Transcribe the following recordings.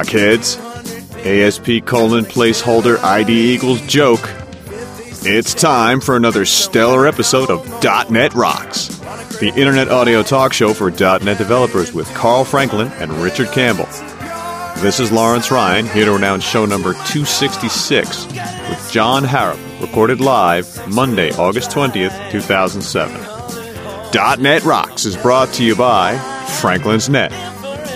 Hey, Rockheads. ASP colon placeholder ID equals joke. It's time for another stellar episode of .NET Rocks, the internet audio talk show for .NET developers with Carl Franklin and Richard Campbell. This is Lawrence Ryan here to announce show number 266 with Jon Harrop, recorded live Monday, August 20th, 2007. .NET Rocks is brought to you by Franklin's Net,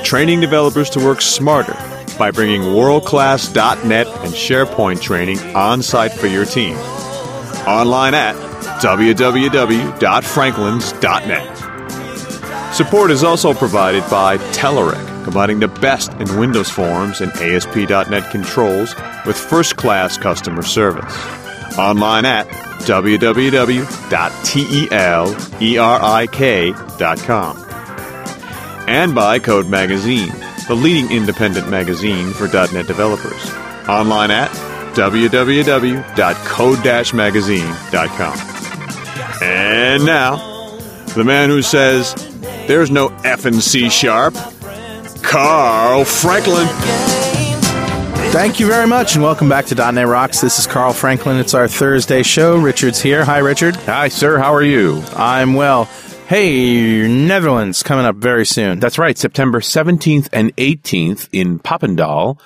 training developers to work smarter by bringing world-class .NET and SharePoint training on-site for your team. Online at www.franklins.net. Support is also provided by Telerik, combining the best in Windows forms and ASP.NET controls with first-class customer service. Online at www.telerik.com. And by Code Magazine, the leading independent magazine for .NET developers. Online at www.code-magazine.com. And now, the man who says there's no F in C sharp, Carl Franklin. Thank you very much, and welcome back to .NET Rocks. This is Carl Franklin. It's our Thursday show. Richard's here. Hi, Richard. Hi, sir. How are you? I'm well. Hey, Netherlands coming up very soon. That's right. September 17th and 18th in Papendal.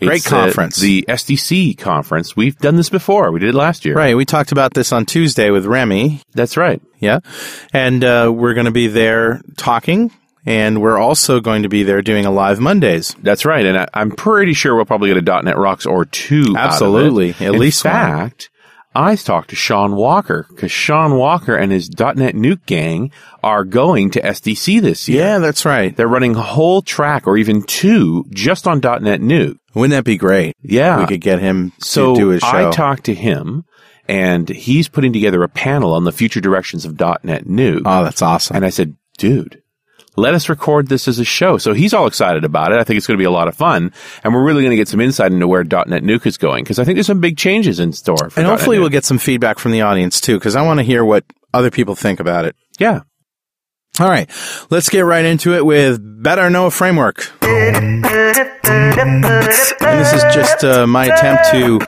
Great It's, uh, conference. the SDC conference. We've done this before. We did it last year. right. We talked about this on Tuesday with Remy. That's right. Yeah, and uh, we're going to be there talking, and we're also going to be there doing a live Mondays. That's right. And I, I'm pretty sure we'll probably get a .NET Rocks or two. out of it. Absolutely. At In least one. fact, I talked to Shaun Walker because Shaun Walker and his DotNetNuke gang are going to SDC this year. Yeah, that's right. They're running a whole track or even two just on DotNetNuke. Wouldn't that be great? Yeah. we could get him So to do his show. I talked to him, and he's putting together a panel on the future directions of DotNetNuke. oh, that's awesome. and I said, dude, let us record this as a show. So he's all excited about it. I think it's going to be a lot of fun, and we're really going to get some insight into where DotNetNuke is going because I think there's some big changes in store. For and hopefully, Nuke. we'll get some feedback from the audience too, because I want to hear what other people think about it. yeah. All right, let's get right into it with Better Know Framework. And this is just uh, my attempt to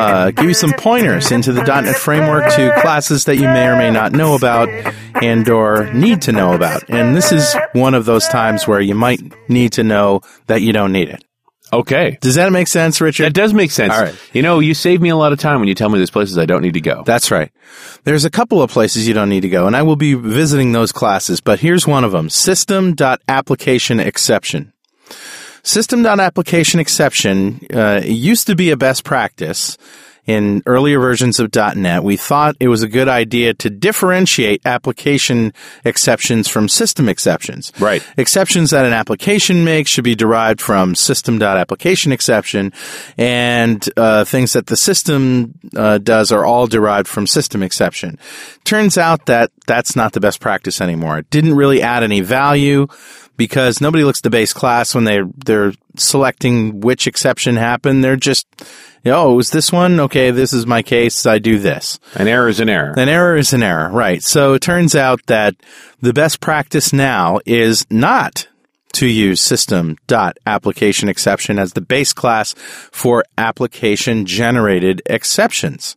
uh, give you some pointers into the .NET Framework to classes that you may or may not know about and or need to know about. And this is one of those times where you might need to know that you don't need it. Okay. Does that make sense, Richard? That does make sense. All right. You know, you save me a lot of time when you tell me there's places I don't need to go. That's right. There's a couple of places you don't need to go, and I will be visiting those classes, but here's one of them. System.application exception. System.application exception uh, used to be a best practice in earlier versions of .NET. We thought it was a good idea to differentiate application exceptions from system exceptions. Right. Exceptions that an application makes should be derived from system.application exception, and uh, things that the system uh, does are all derived from system exception. Turns out that that's not the best practice anymore. It didn't really add any value because nobody looks at the base class when they they're selecting which exception happened. They're just, oh, it was this one? Okay, this is my case. I do this. An error is an error. An error is an error, right? So it turns out that the best practice now is not to use system.application exception as the base class for application generated exceptions.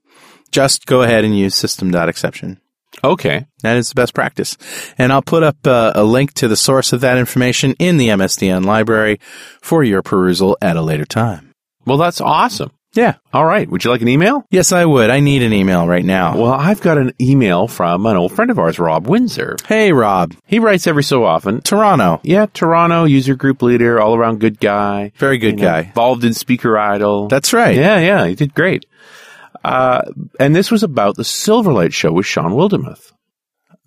Just go ahead and use system.exception. Okay. That is the best practice. And I'll put up uh, a link to the source of that information in the MSDN library for your perusal at a later time. Well, that's awesome. Yeah. All right. Would you like an email? Yes, I would. I need an email right now. Well, I've got an email from an old friend of ours, Rob Windsor. Hey, Rob. He writes every so often. Toronto. Yeah, Toronto user group leader, all around good guy. Very good You know, guy. Involved in Speaker Idol. That's right. Yeah, yeah, he did great. Uh, and this was about the Silverlight show with Shawn Wildermuth.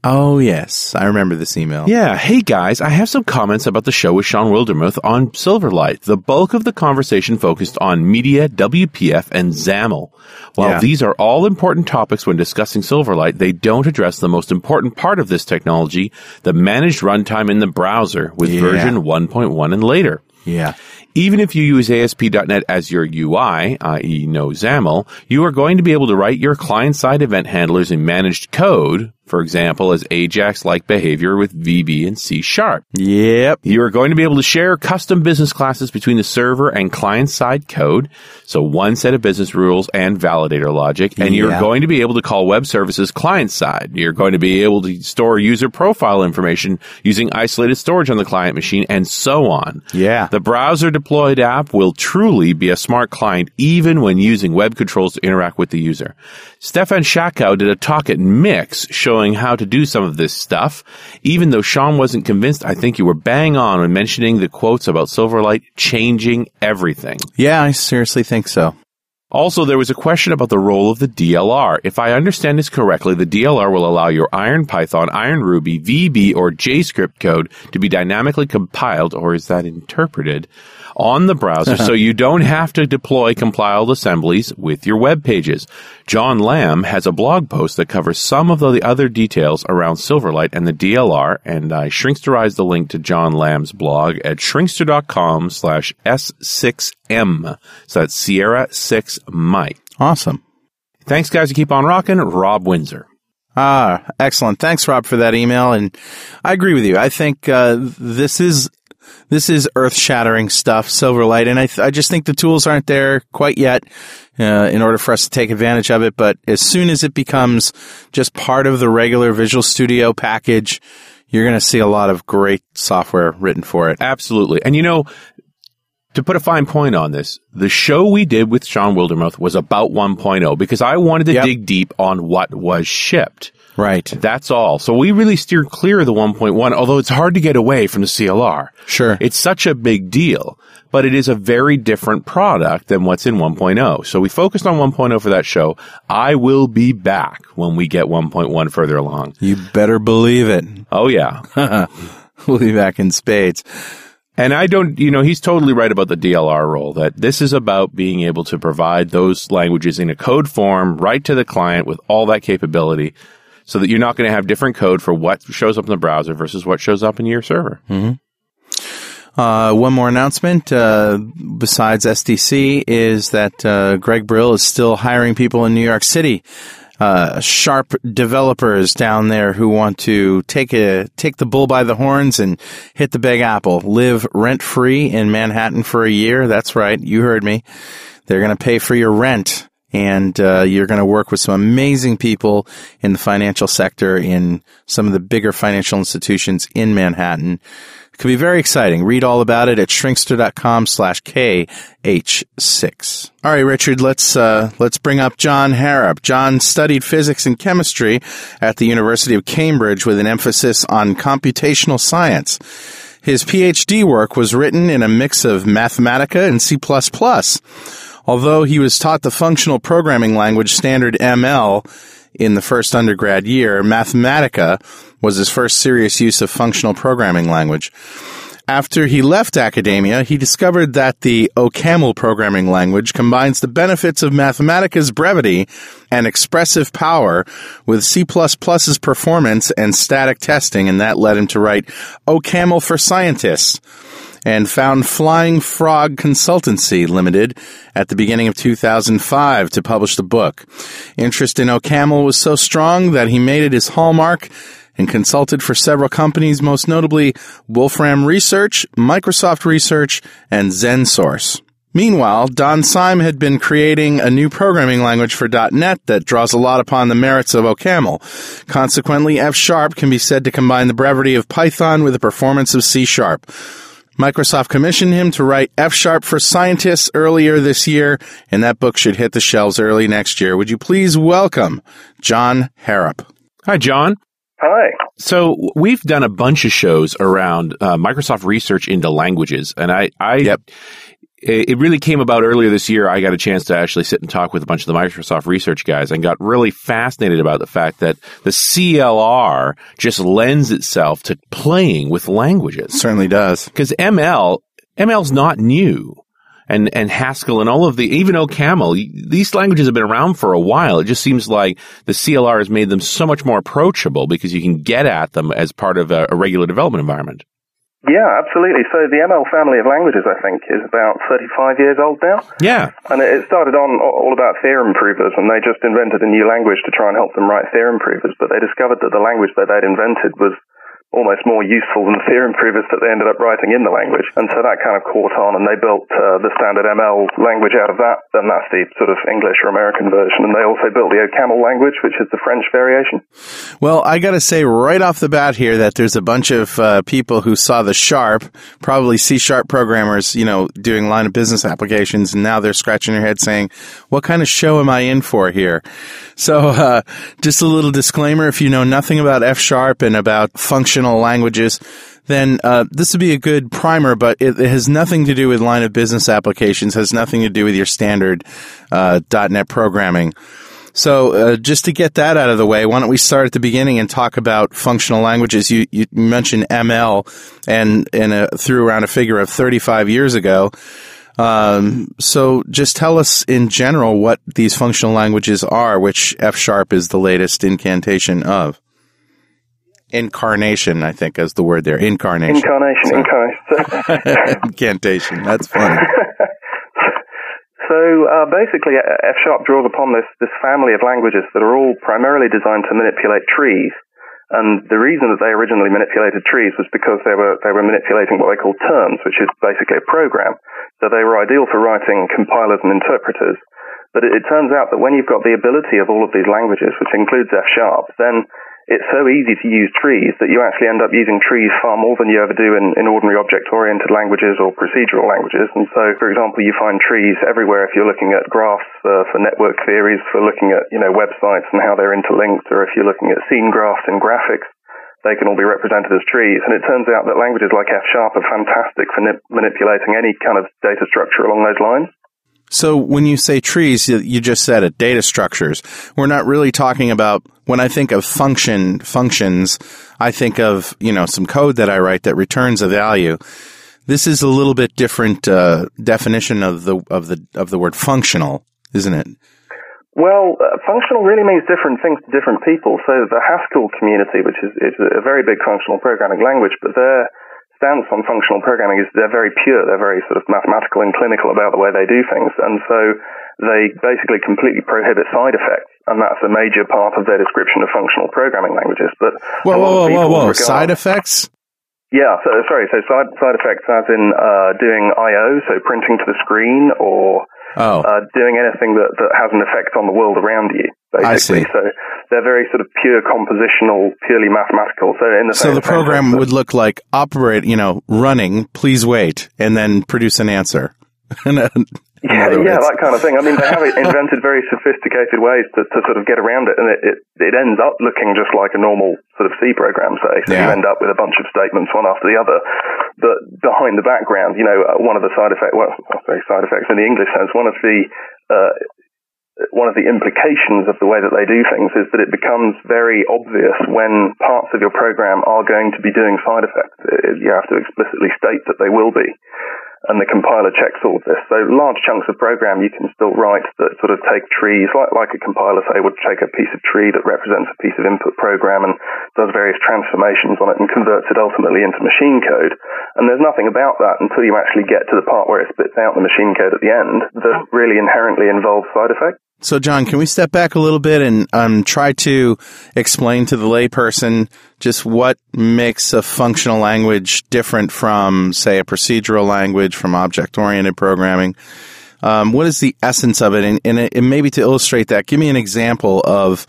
Oh, yes. I remember this email. Yeah. Hey guys, I have some comments about the show with Shawn Wildermuth on Silverlight. The bulk of the conversation focused on media, WPF, and XAML. While Yeah. these are all important topics when discussing Silverlight, they don't address the most important part of this technology, the managed runtime in the browser with Yeah. version 1.1 and later. Yeah. Even if you use ASP.NET as your UI, i.e. no XAML, you are going to be able to write your client-side event handlers in managed code, for example, as Ajax-like behavior with VB and C Sharp. Yep. You are going to be able to share custom business classes between the server and client-side code, so one set of business rules and validator logic, and you're going to be able to call web services client-side. You're going to be able to store user profile information using isolated storage on the client machine, and so on. Yeah. The browser deployed app will truly be a smart client even when using web controls to interact with the user. Stefan Schackow did a talk at Mix showing how to do some of this stuff. Even though Shawn wasn't convinced, I think you were bang on when mentioning the quotes about Silverlight changing everything. Yeah, I seriously think so. Also, there was a question about the role of the DLR. If I understand this correctly, the DLR will allow your IronPython, Iron Ruby, VB, or JScript code to be dynamically compiled, or is that interpreted, on the browser so you don't have to deploy compiled assemblies with your web pages. John Lam has a blog post that covers some of the other details around Silverlight and the DLR, and I shrinksterized the link to John Lam's blog at shrinkster.com slash S6M. So that's Sierra 6 Mike. Awesome. Thanks, guys. You keep on rocking. Rob Windsor. Ah, excellent. Thanks, Rob, for that email. And I agree with you. I think uh, this is this is earth shattering stuff, Silverlight, and I th- I just think the tools aren't there quite yet uh, in order for us to take advantage of it. But as soon as it becomes just part of the regular Visual Studio package, you're going to see a lot of great software written for it. Absolutely. And you know, to put a fine point on this, the show we did with Shawn Wildermuth was about 1.0 because I wanted to Yep. dig deep on what was shipped. Right. That's all. So we really steered clear of the 1.1, although it's hard to get away from the CLR. Sure. It's such a big deal, but it is a very different product than what's in 1.0. So we focused on 1.0 for that show. I will be back when we get 1.1 further along. You better believe it. Oh yeah. we'll be back in spades. And I don't, you know, he's totally right about the DLR role that this is about being able to provide those languages in a code form right to the client with all that capability so that you're not going to have different code for what shows up in the browser versus what shows up in your server. Uh, one more announcement, uh, besides SDC is that, uh, Greg Brill is still hiring people in New York City. Uh, sharp developers down there who want to take a, take the bull by the horns and hit the big apple. Live rent free in Manhattan for a year. That's right. You heard me. They're going to pay for your rent and uh, you're going to work with some amazing people in the financial sector in some of the bigger financial institutions in Manhattan. It could be very exciting. Read all about it at shrinkster.com slash KH6. All right, Richard, let's, uh, let's bring up Jon Harrop. John studied physics and chemistry at the University of Cambridge with an emphasis on computational science. His PhD work was written in a mix of Mathematica and C++. Although he was taught the functional programming language standard ML in the first undergrad year, Mathematica was his first serious use of functional programming language. After he left academia, he discovered that the OCaml programming language combines the benefits of Mathematica's brevity and expressive power with C++'s performance and static testing, and that led him to write OCaml for Scientists and found Flying Frog Consultancy Limited at the beginning of 2005 to publish the book. Interest in OCaml was so strong that he made it his hallmark and consulted for several companies, most notably Wolfram Research, Microsoft Research, and XenSource. Meanwhile, Don Syme had been creating a new programming language for .NET that draws a lot upon the merits of OCaml. Consequently, F Sharp can be said to combine the brevity of Python with the performance of C Sharp. Microsoft commissioned him to write F Sharp for Scientists earlier this year, and that book should hit the shelves early next year. Would you please welcome Jon Harrop? Hi, Jon. Hi. So we've done a bunch of shows around uh, Microsoft research into languages, and I, I, Yep. It it really came about earlier this year. I got a chance to actually sit and talk with a bunch of the Microsoft research guys, and got really fascinated about the fact that the CLR just lends itself to playing with languages Certainly does. because ML ML's not new. And, and Haskell and all of the, even OCaml, these languages have been around for a while. It just seems like the CLR has made them so much more approachable because you can get at them as part of a, a regular development environment. Yeah, absolutely. So the ML family of languages, I think, is about 35 years old now. Yeah. And it started on all about theorem provers, and they just invented a new language to try and help them write theorem provers. But they discovered that the language that they'd invented was almost more useful than the theorem provers that they ended up writing in the language. And so that kind of caught on, and they built uh, the standard ML language out of that. And that's the sort of English or American version. And they also built the OCaml language, which is the French variation. Well, I got to say right off the bat here that there's a bunch of uh, people who saw the Sharp, probably C Sharp programmers, you know, doing line of business applications, and now they're scratching their head saying, "What kind of show am I in for here?" So, uh, just a little disclaimer: if you know nothing about F Sharp and about languages. Then uh, this would be a good primer, but it, it has nothing to do with line of business applications. Has nothing to do with your standard uh, .NET programming. So, uh, just to get that out of the way, why don't we start at the beginning and talk about functional languages? You, you mentioned ML and, and uh threw around a figure of 35 years ago. Um, so just tell us in general what these functional languages are, which F sharp is the latest incantation of. Incarnation, I think, is the word there. Incarnation. Incarnation, incarnation. incantation. That's funny. So uh, basically, F Sharp draws upon this, this family of languages that are all primarily designed to manipulate trees. And the reason that they originally manipulated trees was because they were they were manipulating what they call terms, which is basically a program. So they were ideal for writing compilers and interpreters. But it, it turns out that when you've got the ability of all of these languages, which includes F Sharp, then it's so easy to use trees that you actually end up using trees far more than you ever do in, in ordinary object-oriented languages or procedural languages. And so, for example, you find trees everywhere if you're looking at graphs uh, for network theories, for looking at, you know, websites and how they're interlinked, or if you're looking at scene graphs in graphics they can all be represented as trees. And it turns out that languages like F Sharp are fantastic for nip- manipulating any kind of data structure along those lines. So when you say trees, you- just said it, data structures. We're not really talking about, when I think of function, functions, I think of, you know, some code that I write that returns a value. This is a little bit different, uh, definition of the, of the, of the word functional, isn't it? Well, uh, functional really means different things to different people. So the Haskell community, which is, is a very big functional programming language, but their stance on functional programming is they're very pure. They're very sort of mathematical and clinical about the way they do things. And so they basically completely prohibit side effects. And that's a major part of their description of functional programming languages. But Whoa, whoa, whoa, whoa, Side effects? Yeah, so sorry, so side side effects as in uh, doing I/O, so printing to the screen, or Oh, uh, doing anything that, that has an effect on the world around you. I Basically, see. so they're very sort of pure compositional, purely mathematical. So in the so the program sense would look like operate, you know, running, please wait, and then produce an answer. Yeah, yeah, that kind of thing. I mean, they have invented very sophisticated ways to, to sort of get around it, and it, it, it ends up looking just like a normal sort of C program, say. So Yeah. you end up with a bunch of statements one after the other. But behind the background, you know, uh, one of the side effects, well, I say side effects in the English sense, one of the uh, one of the implications of the way that they do things is that it becomes very obvious when parts of your program are going to be doing side effects. Uh, You have to explicitly state that they will be and the compiler checks all of this. So large chunks of program you can still write that sort of take trees, like, like a compiler, say, would take a piece of tree that represents a piece of input program and does various transformations on it and converts it ultimately into machine code. And there's nothing about that until you actually get to the part where it spits out the machine code at the end that really inherently involves side effects. So, Jon, can we step back a little bit and um, try to explain to the layperson just what makes a functional language different from, say, a procedural language, from object-oriented programming? Um, what is the essence of it? And, and, and maybe to illustrate that, give me an example of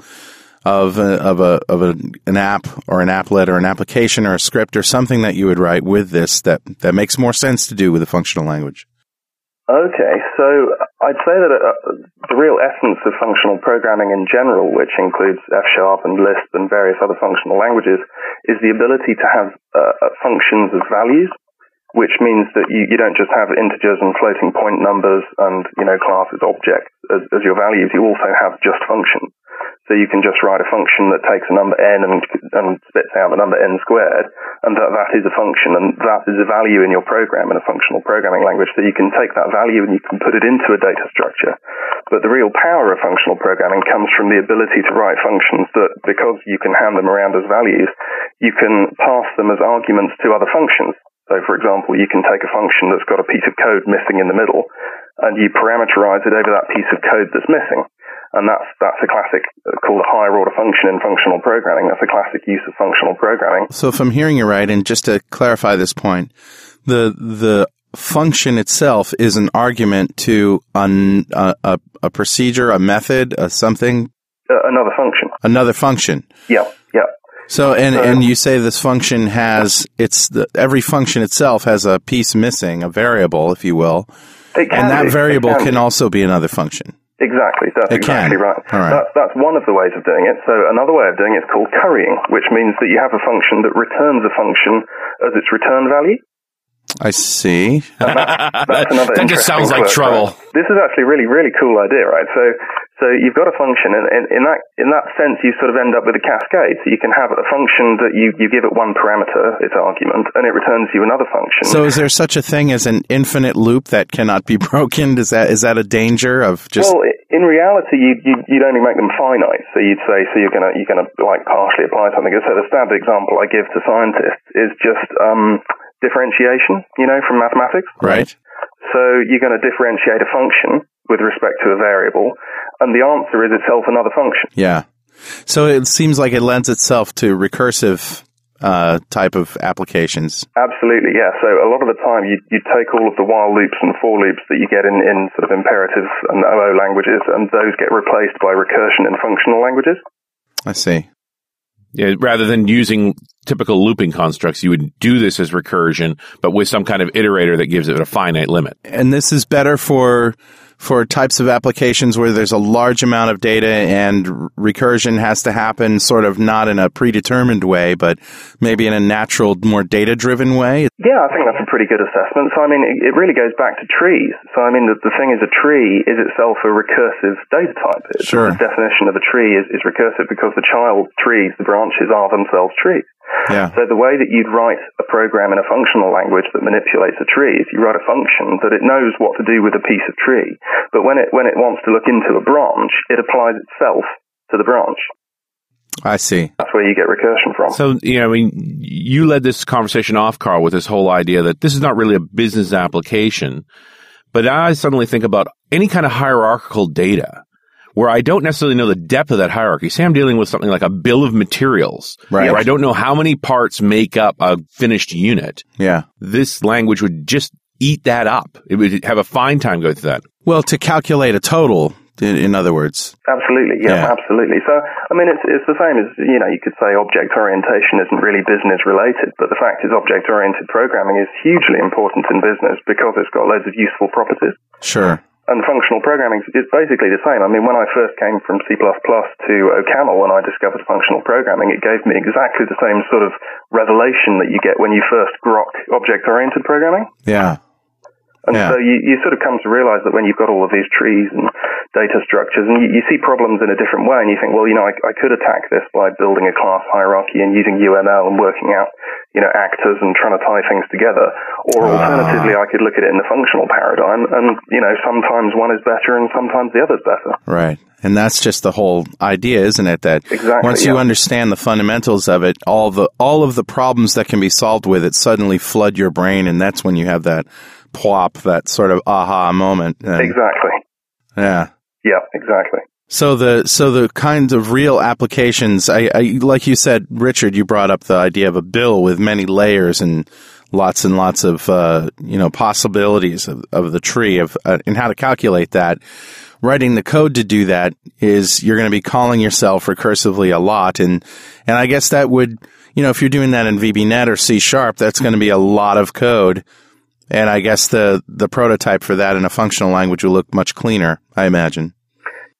of a, of a of a, an app or an applet or an application or a script or something that you would write with this that that makes more sense to do with a functional language. Okay, so I'd say that uh, the real essence of functional programming in general, which includes F Sharp and Lisp and various other functional languages, is the ability to have uh, functions as values which means that you, you don't just have integers and floating point numbers and, you know, classes, objects as, as your values. You also have just functions. So you can just write a function that takes a number n and, and spits out the number n squared, and that, that is a function, and that is a value in your program in a functional programming language. So you can take that value and you can put it into a data structure. But the real power of functional programming comes from the ability to write functions that, because you can hand them around as values, you can pass them as arguments to other functions. So, for example, you can take a function that's got a piece of code missing in the middle, and you parameterize it over that piece of code that's missing. And that's, that's a classic uh, called a higher order function in functional programming. That's a classic use of functional programming. So if I'm hearing you right, and just to clarify this point, the, the function itself is an argument to an, a, a, a procedure, a method, a something? Uh, another function. Another function. Yeah, yeah. So and and you say this function has it's the, every function itself has a piece missing, a variable, if you will, and that variable can, can, also be another function. Exactly, that's it exactly can. right. Right. That's, that's one of the ways of doing it. So another way of doing it is called currying, which means that you have a function that returns a function as its return value. I see. That's, that's another that just sounds like quirk, trouble. right? This is actually a really, really cool idea, right? So, so you've got a function, and, and in that in that sense, you sort of end up with a cascade. So you can have a function that you, you give it one parameter, its argument, and it returns you another function. So, is there such a thing as an infinite loop that cannot be broken? Is that is that a danger of just? Well, in reality, you, you, you'd only make them finite. So you'd say, so you're gonna you're gonna like partially apply something. So the standard example I give to scientists is just um, differentiation. You know, from mathematics. right. So you're going to differentiate a function with respect to a variable, and the answer is itself another function. Yeah. So it seems like it lends itself to recursive uh, type of applications. Absolutely, yeah. So a lot of the time you, you take all of the while loops and for loops that you get in, in sort of imperative and OO languages, and those get replaced by recursion in functional languages. I see. Rather than using typical looping constructs, you would do this as recursion, but with some kind of iterator that gives it a finite limit. And this is better for for types of applications where there's a large amount of data and recursion has to happen sort of not in a predetermined way, but maybe in a natural, more data driven way. Yeah, I think that's a pretty good assessment. So, I mean, it, really goes back to trees. So, I mean, the, the thing is, a tree is itself a recursive data type. It's, Sure. The definition of a tree is, is recursive because the child trees, the branches are themselves trees. Yeah. So the way that you'd write a program in a functional language that manipulates a tree is you write a function that it knows what to do with a piece of tree. But when it when it wants to look into a branch, it applies itself to the branch. I see. That's where you get recursion from. So, you know, I mean, you led this conversation off, Carl, with this whole idea that this is not really a business application. But I suddenly think about any kind of hierarchical data where I don't necessarily know the depth of that hierarchy. Say I'm dealing with something like a bill of materials, Right. where I don't know how many parts make up a finished unit. Yeah. This language would just eat that up. It would have a fine time going through that. Well, to calculate a total, in, in other words. Absolutely, yeah, Yeah. absolutely. So, I mean, it's it's the same as you know, you could say object orientation isn't really business related, but the fact is, object oriented programming is hugely important in business because it's got loads of useful properties. Sure. And functional programming is basically the same. I mean, when I first came from C++ to OCaml, when I discovered functional programming, it gave me exactly the same sort of revelation that you get when you first grok object-oriented programming. Yeah. And Yeah. so you, you sort of come to realize that when you've got all of these trees and data structures, and you, you see problems in a different way, and you think, well, you know, I, I could attack this by building a class hierarchy and using UML and working out, you know, actors and trying to tie things together. Or ah. alternatively, I could look at it in the functional paradigm, and, you know, sometimes one is better and sometimes the other's better. Right. And that's just the whole idea, isn't it? That Exactly, once you yeah. understand the fundamentals of it, all the all of the problems that can be solved with it suddenly flood your brain, and that's when you have that plop, that sort of aha moment. And- Exactly. Yeah. Yeah, exactly. So the so the kinds of real applications, I, I like you said, Richard, you brought up the idea of a bill with many layers and lots and lots of uh, you know possibilities of, of the tree of uh, and how to calculate that. Writing the code to do that is you're going to be calling yourself recursively a lot, and and I guess that would you know if you're doing that in VB.NET or C sharp, that's going to be a lot of code. And I guess the the prototype for that in a functional language will look much cleaner, I imagine.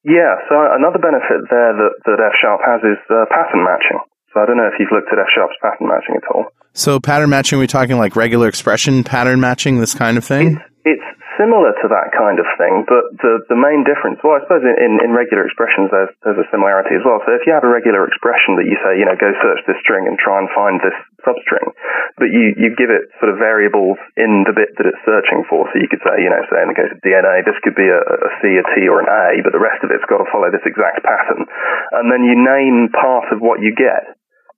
Yeah, so another benefit there that, that F Sharp has is uh, pattern matching. So I don't know if you've looked at F Sharp's pattern matching at all. So pattern matching, we're we talking like regular expression pattern matching, this kind of thing? It's, it's similar to that kind of thing, but the, the main difference, well, I suppose in, in, in, regular expressions there's, there's a similarity as well. So if you have a regular expression that you say, you know, go search this string and try and find this substring, but you, you give it sort of variables in the bit that it's searching for. So you could say, you know, say in the case of DNA, this could be a, a C, a T, or an A, but the rest of it's got to follow this exact pattern. And then you name part of what you get.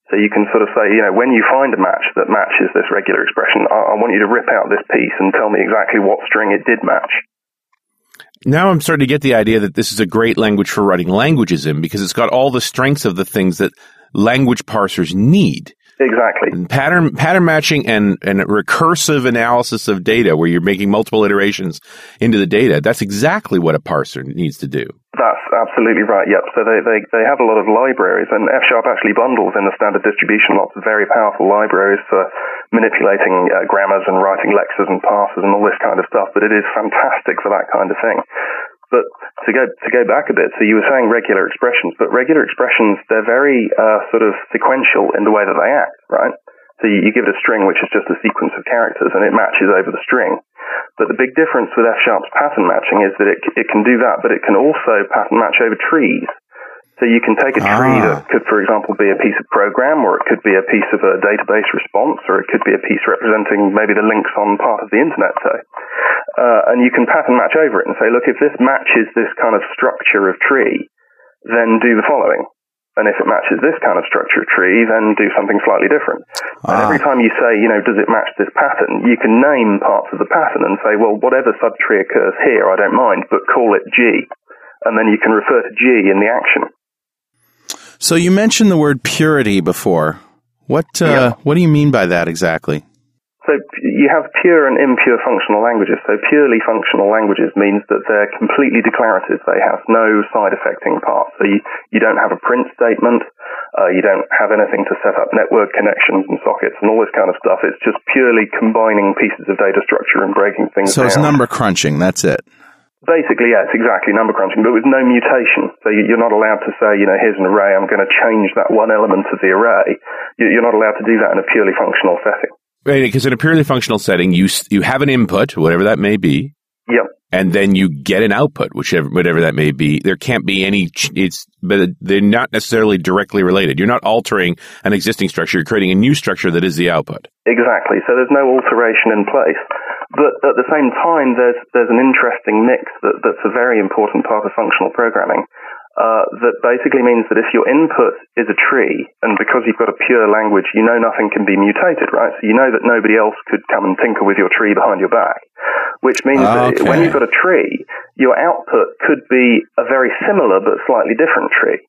So you can sort of say, you know, when you find a match that matches this regular expression, I, I want you to rip out this piece and tell me exactly what string it did match. Now I'm starting to get the idea that this is a great language for writing languages in because it's got all the strengths of the things that language parsers need. Exactly. And pattern pattern matching and and recursive analysis of data where you're making multiple iterations into the data. That's exactly what a parser needs to do. That's absolutely right. Yep. So they, they, they have a lot of libraries, and F Sharp actually bundles in the standard distribution lots of very powerful libraries for manipulating uh, grammars and writing lexers and parsers and all this kind of stuff. But it is fantastic for that kind of thing. But to go to go back a bit, so you were saying regular expressions, but regular expressions they're very uh, sort of sequential in the way that they act, right? So you, you give it a string which is just a sequence of characters, and it matches over the string. But the big difference with F Sharp's pattern matching is that it it can do that, but it can also pattern match over trees. So you can take a tree Ah. that could, for example, be a piece of program, or it could be a piece of a database response, or it could be a piece representing maybe the links on part of the internet, say. Uh, and you can pattern match over it and say, look, if this matches this kind of structure of tree, then do the following. And if it matches this kind of structure of tree, then do something slightly different. And Ah. every time you say, you know, does it match this pattern, you can name parts of the pattern and say, well, whatever subtree occurs here, I don't mind, but call it G. And then you can refer to G in the action. So you mentioned the word purity before. What uh, Yeah. what do you mean by that exactly? So you have pure and impure functional languages. So purely functional languages means that they're completely declarative. They have no side affecting parts. So you, you don't have a print statement. Uh, you don't have anything to set up network connections and sockets and all this kind of stuff. It's just purely combining pieces of data structure and breaking things down. So it's number crunching. That's it. Basically, yes, exactly, number crunching, but with no mutation. So you- you're not allowed to say, you know, here's an array, I'm going to change that one element of the array. You're not allowed to do that in a purely functional setting. Because in a purely functional setting, you you have an input, whatever that may be, Yep. and then you get an output, whichever whatever that may be. There can't be any. It's but they're not necessarily directly related. You're not altering an existing structure. You're creating a new structure that is the output. Exactly. So there's no alteration in place. But at the same time, there's there's an interesting mix that, that's a very important part of functional programming. Uh, that basically means that if your input is a tree, and because you've got a pure language, you know nothing can be mutated, right? So you know that nobody else could come and tinker with your tree behind your back. Which means that when you've got a tree, your output could be a very similar but slightly different tree.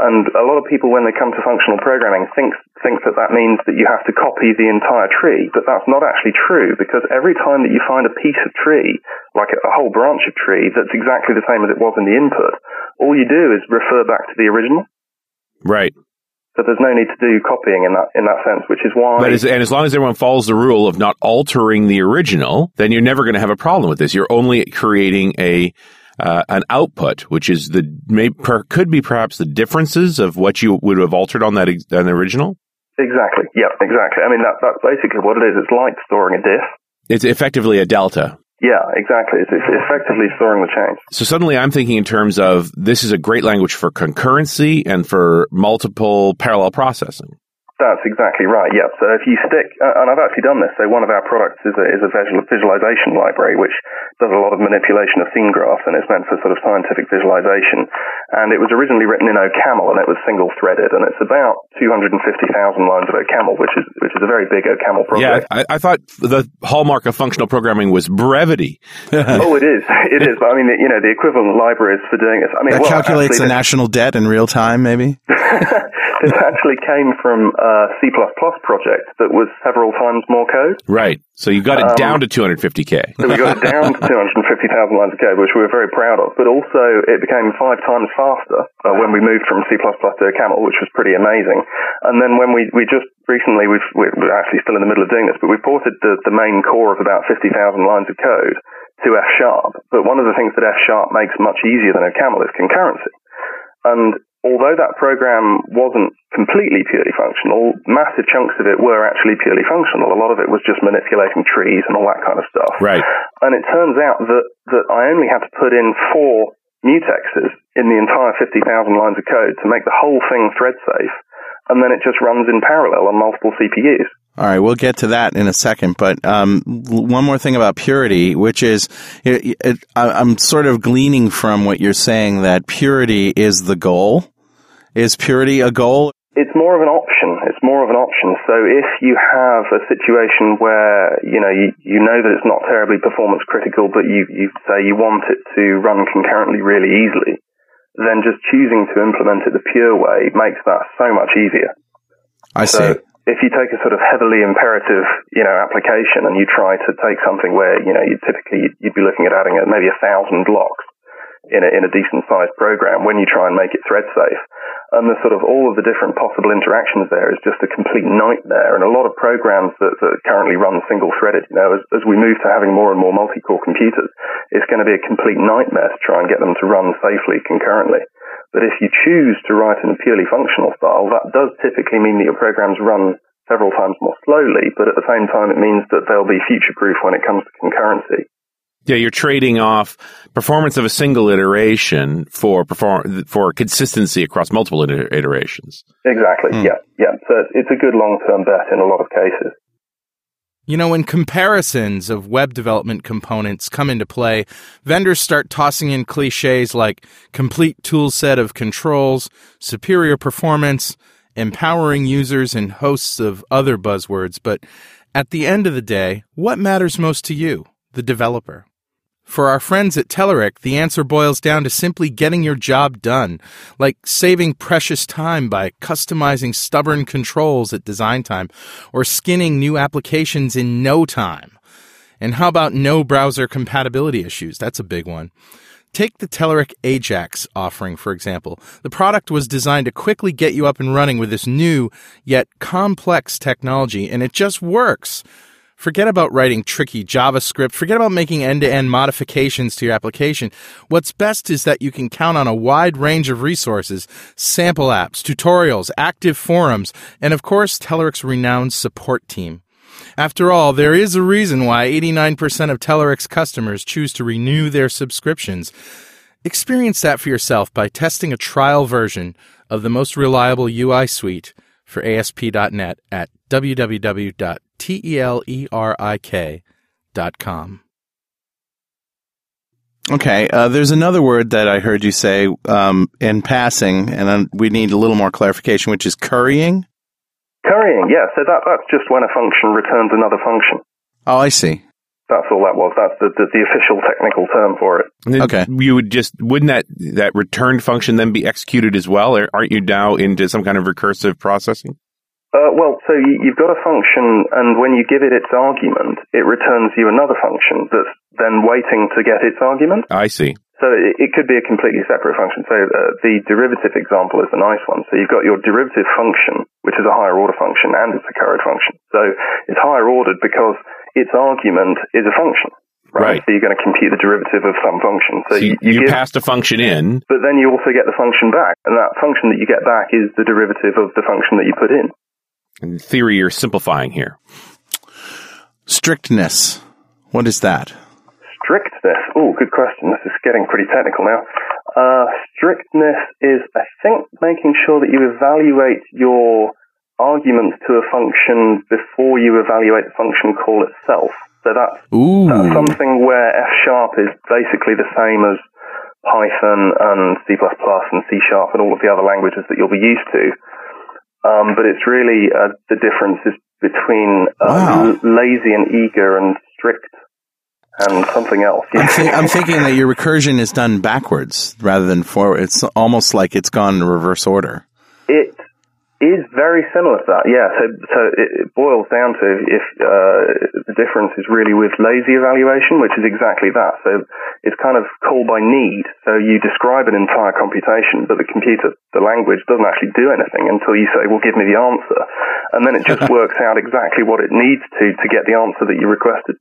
And a lot of people, when they come to functional programming, think think that that means that you have to copy the entire tree, but that's not actually true because every time that you find a piece of tree, like a whole branch of tree, that's exactly the same as it was in the input, all you do is refer back to the original. Right. So there's no need to do copying in that in that sense, which is why. But as, and as long as everyone follows the rule of not altering the original, then you're never going to have a problem with this. You're only creating a uh, an output, which is the may, per, could be perhaps the differences of what you would have altered on that ex- an original. exactly. Yeah, exactly. I mean, that that's basically what it is. It's like storing a diff. It's effectively a delta. Yeah, exactly. It's, it's effectively storing the change. So suddenly I'm thinking in terms of this is a great language for concurrency and for multiple parallel processing. That's exactly right. Yep. So if you stick, uh, and I've actually done this. So one of our products is a, is a visual, visualization library, which does a lot of manipulation of scene graphs, and it's meant for sort of scientific visualization. And it was originally written in OCaml, and it was single threaded, and it's about 250,000 lines of OCaml, which is which is a very big OCaml project. Yeah, I, I thought the hallmark of functional programming was brevity. oh, it is. It is. But I mean, you know, the equivalent libraries for doing this. I mean, That well, calculates the actually, this- national debt in real time, maybe? this actually came from a C++ project that was several times more code. right. So you got it Um, down to 250k. So we got it down to 250,000 lines of code, which we were very proud of. But also, it became five times faster uh, when we moved from C++ to OCaml, which was pretty amazing. And then when we, we just recently, we've, we're actually still in the middle of doing this, but we ported the, the main core of about 50,000 lines of code to F Sharp. But one of the things that F Sharp makes much easier than a OCaml is concurrency. And although that program wasn't completely purely functional, massive chunks of it were actually purely functional. A lot of it was just manipulating trees and all that kind of stuff. Right. And it turns out that, that I only had to put in four mutexes in the entire 50,000 lines of code to make the whole thing thread safe. And then it just runs in parallel on multiple CPUs. All right, we'll get to that in a second. But um, one more thing about purity, which is, it, it, I, I'm sort of gleaning from what you're saying that purity is the goal. Is purity a goal? It's more of an option. It's more of an option. So if you have a situation where, you know, you, you know that it's not terribly performance critical, but you, you say you want it to run concurrently really easily, then just choosing to implement it the pure way makes that so much easier. I see. If you take a sort of heavily imperative, you know, application and you try to take something where, you know, you typically you'd be looking at adding maybe a thousand blocks in a, in a decent sized program when you try and make it thread safe. And the sort of all of the different possible interactions there is just a complete nightmare. And a lot of programs that, that currently run single threaded, you know, as, as we move to having more and more multi-core computers, it's going to be a complete nightmare to try and get them to run safely concurrently. But if you choose to write in a purely functional style, that does typically mean that your programs run several times more slowly, but at the same time it means that they'll be future proof when it comes to concurrency. Yeah, you're trading off performance of a single iteration for perform for consistency across multiple iter- iterations. Exactly, hmm. yeah, yeah. So it's, it's a good long-term bet in a lot of cases. You know, when comparisons of web development components come into play, vendors start tossing in cliches like complete toolset of controls, superior performance, empowering users, and hosts of other buzzwords. But at the end of the day, what matters most to you, the developer? For our friends at Telerik, the answer boils down to simply getting your job done, like saving precious time by customizing stubborn controls at design time or skinning new applications in no time. And how about no browser compatibility issues? That's a big one. Take the Telerik Ajax offering, for example. The product was designed to quickly get you up and running with this new, yet complex technology, and it just works. Forget about writing tricky JavaScript. Forget about making end to end modifications to your application. What's best is that you can count on a wide range of resources sample apps, tutorials, active forums, and of course, Telerik's renowned support team. After all, there is a reason why 89% of Telerik's customers choose to renew their subscriptions. Experience that for yourself by testing a trial version of the most reliable UI suite for ASP.NET at E com. Okay, uh, there's another word that I heard you say um, in passing, and then we need a little more clarification, which is currying. Currying, yeah. So that that's just when a function returns another function. Oh, I see. That's all that was. That's the, the, the official technical term for it. Then Okay. You would just wouldn't that that return function then be executed as well? Or aren't you now into some kind of recursive processing? Uh, well, so you, you've got a function, and when you give it its argument, it returns you another function that's then waiting to get its argument. I see. So it, it could be a completely separate function. So uh, the derivative example is the nice one. So you've got your derivative function, which is a higher order function, and it's a curried function. So it's higher ordered because its argument is a function. Right. So you're going to compute the derivative of some function. So, So you, you you, give, passed a function in. but then you also get the function back, and that function that you get back is the derivative of the function that you put in. In theory, you're simplifying here. Strictness. What is that? Strictness. Oh, good question. This is getting pretty technical now. Uh, strictness is, I think, making sure that you evaluate your arguments to a function before you evaluate the function call itself. So that's, that's something where F sharp is basically the same as Python and C++ and C sharp and all of the other languages that you'll be used to. Um, but it's really uh, the difference is between uh, Wow. l- lazy and eager and strict and something else. I'm, thi- I'm thinking that your recursion is done backwards rather than forward. It's almost like it's gone in reverse order. It is very similar to that, yeah. So, so it, it boils down to if uh, the difference is really with lazy evaluation, which is exactly that. So it's kind of call by need. So you describe an entire computation, but the computer, the language, doesn't actually do anything until you say, "Well, give me the answer," and then it just works out exactly what it needs to to get the answer that you requested.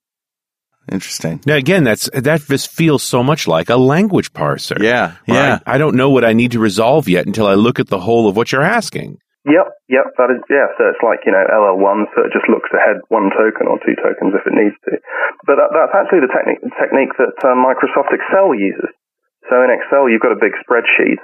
Interesting. Now, again, that's that just feels so much like a language parser. Yeah, yeah. I, I don't know what I need to resolve yet until I look at the whole of what you're asking. Yep, yep, that is, yeah, so it's like, you know, LL1, so it just looks ahead one token or two tokens if it needs to. But that, that's actually the technique, technique that uh, Microsoft Excel uses. So in Excel, you've got a big spreadsheet,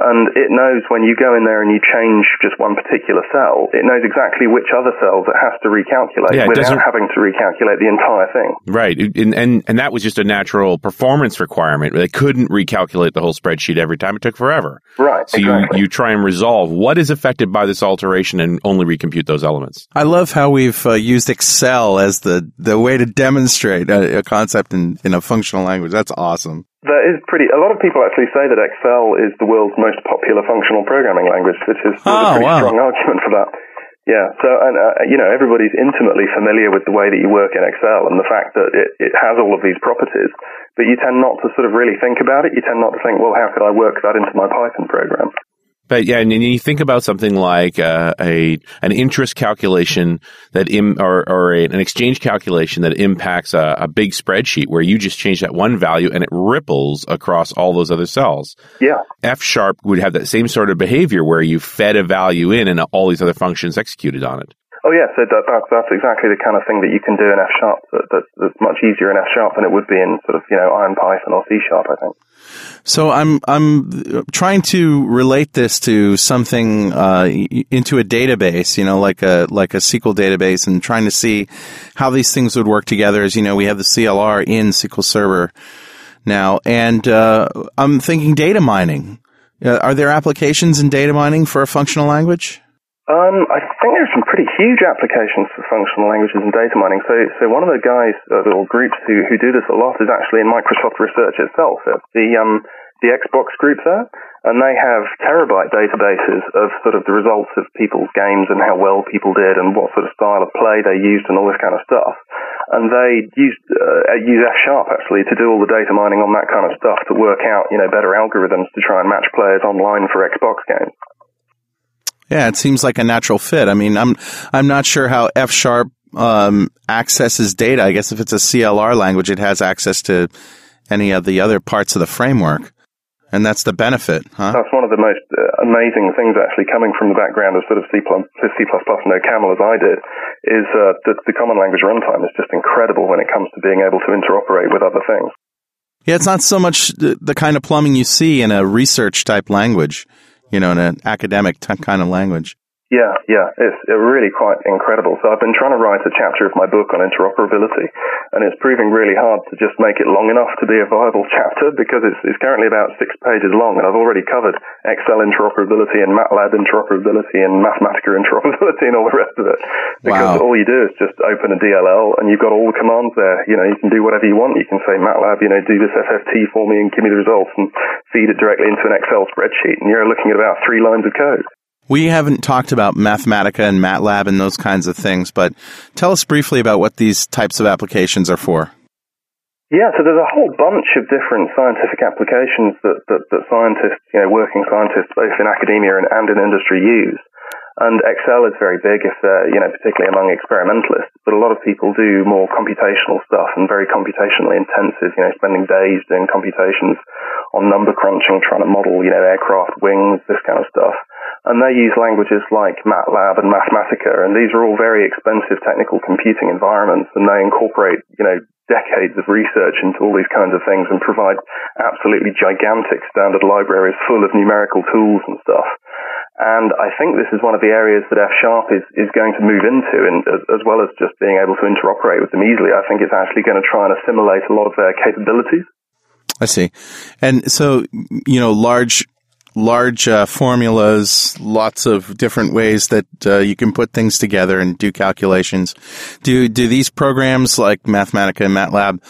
and it knows when you go in there and you change just one particular cell, it knows exactly which other cells it has to recalculate Yeah, without having to recalculate the entire thing. Right. And, and, and that was just a natural performance requirement. They couldn't recalculate the whole spreadsheet every time. It took forever. Right, So exactly. you, you try and resolve what is affected by this alteration and only recompute those elements. I love how we've uh, used Excel as the, the way to demonstrate a, a concept in, in a functional language. That's awesome. That is pretty. A lot of people actually say that Excel is the world's most popular functional programming language, which is Oh, a pretty wow. strong argument for that. Yeah. So, and uh, you know, everybody's intimately familiar with the way that you work in Excel and the fact that it, it has all of these properties, but you tend not to sort of really think about it. You tend not to think, well, how could I work that into my Python program? But yeah, and then you think about something like uh, a an interest calculation that Im, or, or a, an exchange calculation that impacts a, a big spreadsheet where you just change that one value and it ripples across all those other cells. Yeah. F sharp would have that same sort of behavior where you fed a value in and all these other functions executed on it. Oh yeah, so that, that, that's exactly the kind of thing that you can do in F sharp. That, that's, that's much easier in F sharp than it would be in sort of you know IronPython or C sharp. I think. So I'm I'm trying to relate this to something uh, into a database, you know, like a like a SQL database, and trying to see how these things would work together. As you know, we have the CLR in SQL Server now, and uh, I'm thinking data mining. Uh, are there applications in data mining for a functional language? Um, I think there's some pretty huge applications for functional languages and data mining. So, so one of the guys uh, or groups who, who do this a lot is actually in Microsoft Research itself. It's the um, the Xbox group there, and they have terabyte databases of sort of the results of people's games and how well people did and what sort of style of play they used and all this kind of stuff. And they use uh, use F sharp actually to do all the data mining on that kind of stuff to work out you know better algorithms to try and match players online for Xbox games. Yeah, it seems like a natural fit. I mean, I'm I'm not sure how F sharp um, accesses data. I guess if it's a CLR language, it has access to any of the other parts of the framework, and that's the benefit, huh? That's one of the most uh, amazing things actually coming from the background of sort of C++, plus C++ and OCaml as I did, is uh, that the common language runtime is just incredible when it comes to being able to interoperate with other things. Yeah, it's not so much the, the kind of plumbing you see in a research type language, you know, in an academic kind of language. Yeah, yeah, it's really quite incredible. So I've been trying to write a chapter of my book on interoperability, and it's proving really hard to just make it long enough to be a viable chapter because it's, it's currently about six pages long, and I've already covered Excel interoperability and MATLAB interoperability and Mathematica interoperability and all the rest of it. Because Wow. all you do is just open a DLL, and you've got all the commands there. You know, you can do whatever you want. You can say MATLAB, you know, do this FFT for me and give me the results, and feed it directly into an Excel spreadsheet, and you're looking at about three lines of code. We haven't talked about Mathematica and MATLAB and those kinds of things, but tell us briefly about what these types of applications are for. Yeah, so there's a whole bunch of different scientific applications that, that, that scientists, you know, working scientists both in academia and, and in industry use. And Excel is very big if they're, you know, particularly among experimentalists, but a lot of people do more computational stuff and very computationally intensive, you know, spending days doing computations on number crunching, trying to model, you know, aircraft wings, this kind of stuff. And they use languages like MATLAB and Mathematica, and these are all very expensive technical computing environments, and they incorporate, you know, decades of research into all these kinds of things and provide absolutely gigantic standard libraries full of numerical tools and stuff. And I think this is one of the areas that F Sharp is, is going to move into, and as, as well as just being able to interoperate with them easily, I think it's actually going to try and assimilate a lot of their capabilities. I see. And so, you know, large, large uh, formulas, lots of different ways that uh, you can put things together and do calculations. Do do these programs like Mathematica and MATLAB?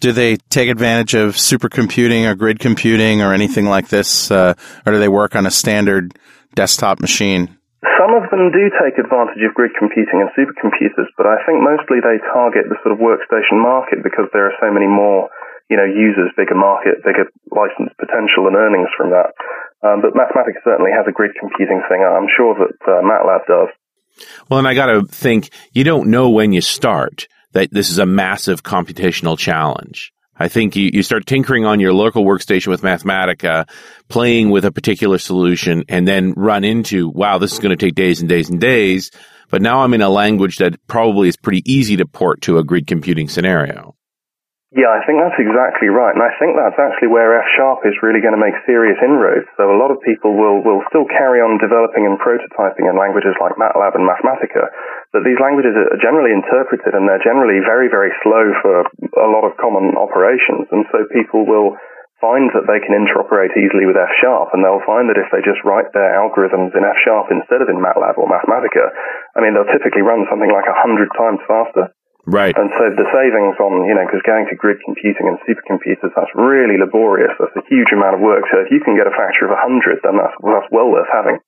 Do they take advantage of supercomputing or grid computing or anything like this, uh, or do they work on a standard desktop machine? Some of them do take advantage of grid computing and supercomputers, but I think mostly they target the sort of workstation market because there are so many more you know, users, bigger market, bigger license potential and earnings from that. Um, but Mathematica certainly has a grid computing thing. I'm sure that uh, MATLAB does. Well, and I got to think, you don't know when you start that this is a massive computational challenge. I think you, you start tinkering on your local workstation with Mathematica, playing with a particular solution, and then run into, wow, this is going to take days and days and days. But now I'm in a language that probably is pretty easy to port to a grid computing scenario. Yeah, I think that's exactly right. And I think that's actually where F Sharp is really going to make serious inroads. So a lot of people will, will still carry on developing and prototyping in languages like MATLAB and Mathematica. But these languages are generally interpreted and they're generally very, very slow for a lot of common operations. And so people will find that they can interoperate easily with F Sharp and they'll find that if they just write their algorithms in F Sharp instead of in MATLAB or Mathematica, I mean, they'll typically run something like a hundred times faster. Right. And so the savings on, you know, because going to grid computing and supercomputers, that's really laborious. That's a huge amount of work. So if you can get a factor of 100, then that's, that's well worth having.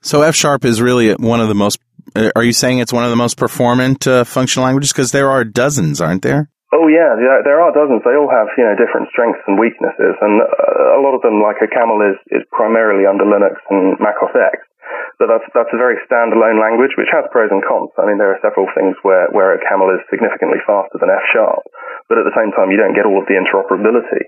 So F Sharp is really one of the most, uh, are you saying it's one of the most performant uh, functional languages? Because there are dozens, aren't there? Oh yeah, there are dozens. They all have you know different strengths and weaknesses, and uh, a lot of them, like OCaml, is is primarily under Linux and Mac OS X. But that's that's a very standalone language, which has pros and cons. I mean, there are several things where where OCaml is significantly faster than F sharp, but at the same time, you don't get all of the interoperability.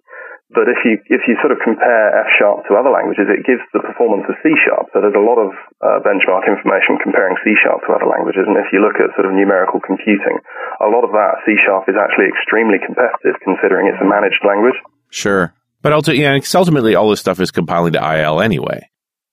But if you if you sort of compare F sharp to other languages, it gives the performance of C sharp. So there's a lot of uh, benchmark information comparing C sharp to other languages. And if you look at sort of numerical computing, a lot of that C sharp is actually extremely competitive, considering it's a managed language. Sure. But ultimately, yeah, ultimately, all this stuff is compiling to IL anyway.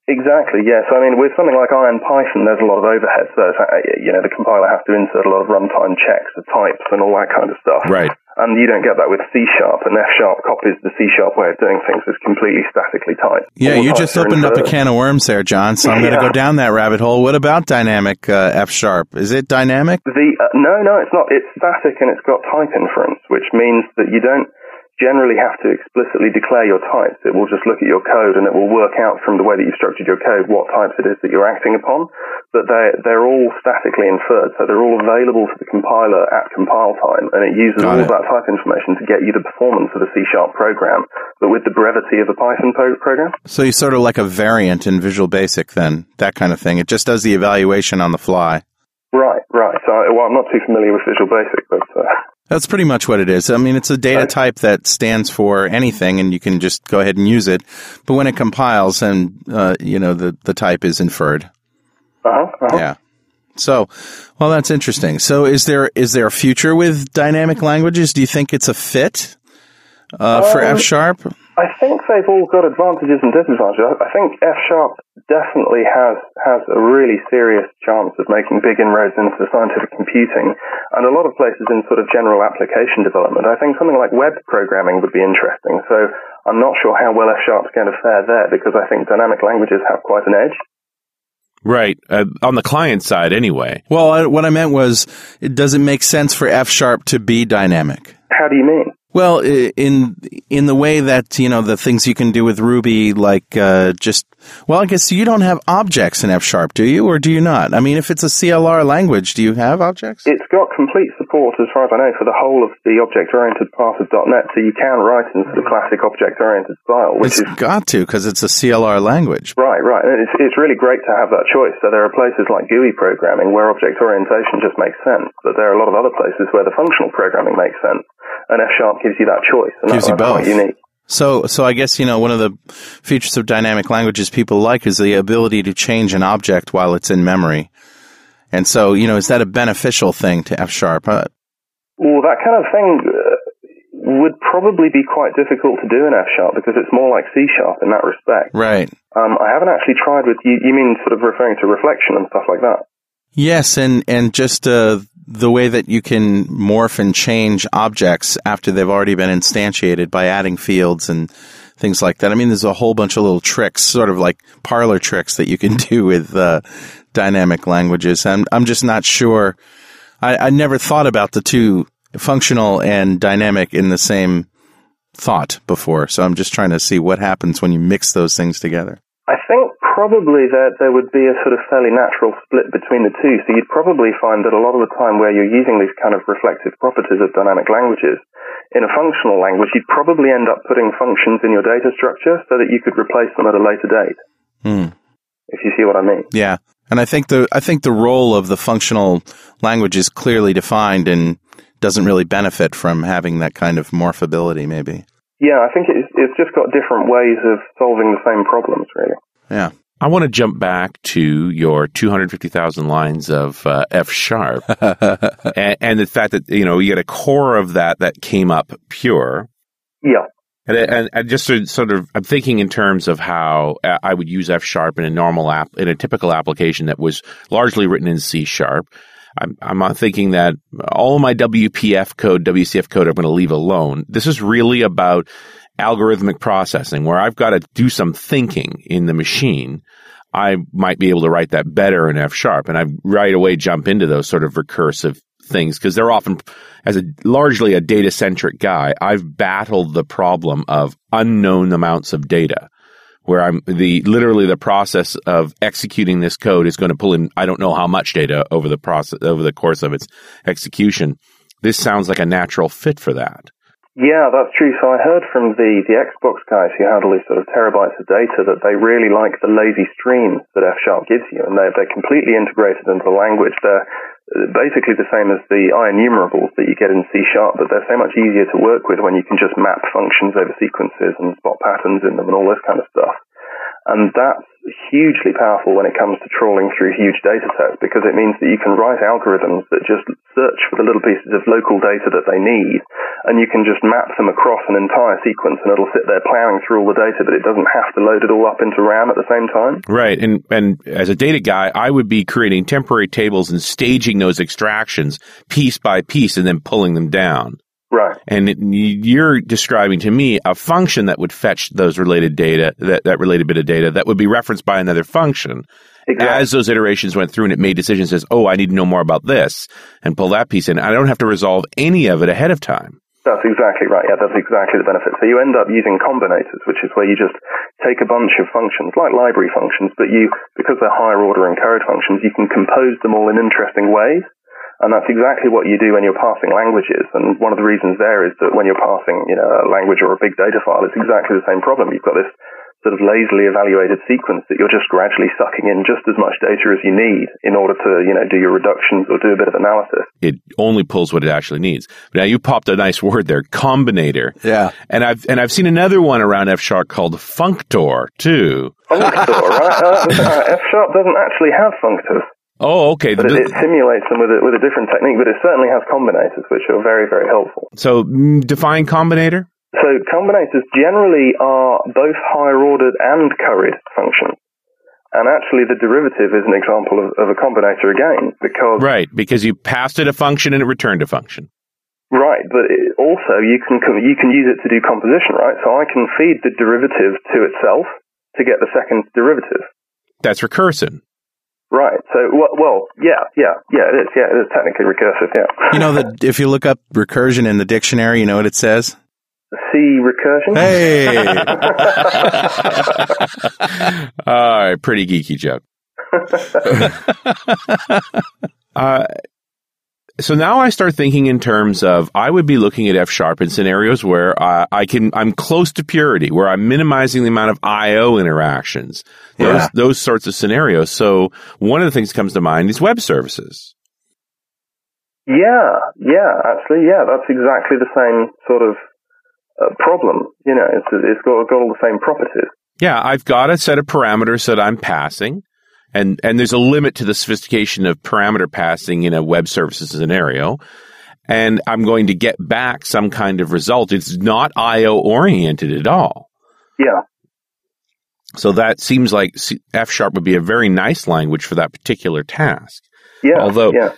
Exactly, yes. I mean, with something like IronPython, there's a lot of overhead. So, uh, you know, the compiler has to insert a lot of runtime checks of types and all that kind of stuff. Right. And you don't get that with C Sharp, and F Sharp copies the C Sharp way of doing things. It's completely statically typed. Yeah, All you just opened up a can of worms there, John. So I'm going to go down that rabbit hole. What about dynamic uh, F Sharp? Is it dynamic? The uh, no, no, it's not. It's static and it's got type inference, which means that you don't generally have to explicitly declare your types. It will just look at your code and it will work out from the way that you've structured your code what types it is that you're acting upon. But they're they're all statically inferred, so they're all available to the compiler at compile time, and it uses Got all it. of that type information to get you the performance of a C sharp program, but with the brevity of a Python po- program. So you're sort of like a variant in Visual Basic, then that kind of thing. It just does the evaluation on the fly. Right, right. So, well, I'm not too familiar with Visual Basic, but uh, That's pretty much what it is. I mean, it's a data type that stands for anything, and you can just go ahead and use it. But when it compiles, and uh, you know the the type is inferred. uh-huh, uh-huh. Yeah. So, well, that's interesting. So, is there is there a future with dynamic languages? Do you think it's a fit uh, for Um, F sharp? I think they've all got advantages and disadvantages. I I think F Sharp definitely has has a really serious chance of making big inroads into scientific computing, and a lot of places in sort of general application development. I think something like web programming would be interesting. So I'm not sure how well F Sharp's going to fare there because I think dynamic languages have quite an edge. Right. Uh, on the client side, anyway. Well, I, what I meant was, does it make sense for F sharp to be dynamic? How do you mean? Well, in in the way that you know the things you can do with Ruby, like uh, just well, I guess you don't have objects in F sharp, do you, or do you not? I mean, if it's a CLR language, do you have objects? It's got complete support, as far as I know, for the whole of the object-oriented part of .NET, so you can write in the classic object-oriented style, which It's is got to because it's a CLR language. Right, right. And It's, it's really great to have that choice. So there are places like GUI programming where object orientation just makes sense, but there are a lot of other places where the functional programming makes sense. And F Sharp gives you that choice, and Gives that's you both. unique. So, so I guess you know one of the features of dynamic languages people like is the ability to change an object while it's in memory. And so, you know, is that a beneficial thing to F sharp? Uh, Well, that kind of thing, uh, would probably be quite difficult to do in F sharp because it's more like C sharp in that respect. Right. Um, I haven't actually tried with you. You mean sort of referring to reflection and stuff like that? Yes, and and just uh, the way that you can morph and change objects after they've already been instantiated by adding fields and things like that. I mean, there's a whole bunch of little tricks, sort of like parlor tricks that you can do with uh, dynamic languages. I'm I'm just not sure. I, I never thought about the two functional and dynamic in the same thought before, so I'm just trying to see what happens when you mix those things together. I think probably that there would be a sort of fairly natural split between the two. So you'd probably find that a lot of the time where you're using these kind of reflective properties of dynamic languages, in a functional language, you'd probably end up putting functions in your data structure so that you could replace them at a later date. Hmm. If you see what I mean. Yeah. And I think the I think the role of the functional language is clearly defined and doesn't really benefit from having that kind of morphability maybe. Yeah, I think it's, it's just got different ways of solving the same problems, really. Yeah. I want to jump back to your 250,000 lines of uh, F sharp and, and, the fact that, you know, you get a core of that that came up pure. Yeah. And, and, and just to sort of, I'm thinking in terms of how I would use F sharp in a normal app, in a typical application that was largely written in C sharp. I'm, I'm thinking that all my WPF code, WCF code, I'm going to leave alone. This is really about algorithmic processing where I've got to do some thinking in the machine. I might be able to write that better in F sharp. And I right away jump into those sort of recursive things because they're often, as a largely a data centric guy, I've battled the problem of unknown amounts of data where I'm the literally the process of executing this code is going to pull in I don't know how much data over the process over the course of its execution. This sounds like a natural fit for that. Yeah, that's true. So I heard from the, the Xbox guys who handle these sort of terabytes of data that they really like the lazy streams that F Sharp gives you, and they're, they're completely integrated into the language. They're uh, basically the same as the IEnumerables that you get in C Sharp, but they're so much easier to work with when you can just map functions over sequences and spot patterns in them and all this kind of stuff. And that's hugely powerful when it comes to trawling through huge data sets because it means that you can write algorithms that just search for the little pieces of local data that they need and you can just map them across an entire sequence and it'll sit there plowing through all the data but it doesn't have to load it all up into RAM at the same time. Right. And and as a data guy, I would be creating temporary tables and staging those extractions piece by piece and then pulling them down. Right. And it, you're describing to me a function that would fetch those related data, that, that related bit of data that would be referenced by another function. Exactly. As those iterations went through and it made decisions as, oh, I need to know more about this and pull that piece in. I don't have to resolve any of it ahead of time. That's exactly right. Yeah, that's exactly the benefit. So you end up using combinators, which is where you just take a bunch of functions, like library functions, but you, because they're higher order encode functions, you can compose them all in interesting ways. And that's exactly what you do when you're parsing languages. And one of the reasons there is that when you're parsing, you know, a language or a big data file, it's exactly the same problem. You've got this sort of lazily evaluated sequence that you're just gradually sucking in just as much data as you need in order to, you know, do your reductions or do a bit of analysis. It only pulls what it actually needs. Now you popped a nice word there, combinator. Yeah. And I've and I've seen another one around F sharp called functor too. Functor, right? Uh, F sharp doesn't actually have functors. Oh, okay. But it, it, simulates them with a, with a different technique, but it certainly has combinators, which are very, very helpful. So, mm, define combinator? So, combinators generally are both higher ordered and curried functions. And actually, the derivative is an example of, of a combinator again, because. Right, because you passed it a function and it returned a function. Right, but it, also you can you can use it to do composition, right? So I can feed the derivative to itself to get the second derivative. That's recursion. Right. So, well, yeah, yeah, yeah, it is. Yeah, it is technically recursive. Yeah. You know that if you look up recursion in the dictionary, you know what it says. C recursion. Hey. All right, pretty geeky joke. uh, so now I start thinking in terms of I would be looking at F sharp in scenarios where uh, I can I'm close to purity, where I'm minimizing the amount of I/O interactions. Those Yeah. those sorts of scenarios. So one of the things that comes to mind is web services. Yeah, yeah, actually, yeah, that's exactly the same sort of uh, problem. You know, it's it's got got all the same properties. Yeah, I've got a set of parameters that I'm passing, and and there's a limit to the sophistication of parameter passing in a web services scenario. and I'm going to get back some kind of result. It's not IO oriented at all. Yeah. So that seems like f sharp would be a very nice language for that particular task. Yeah. Although yeah.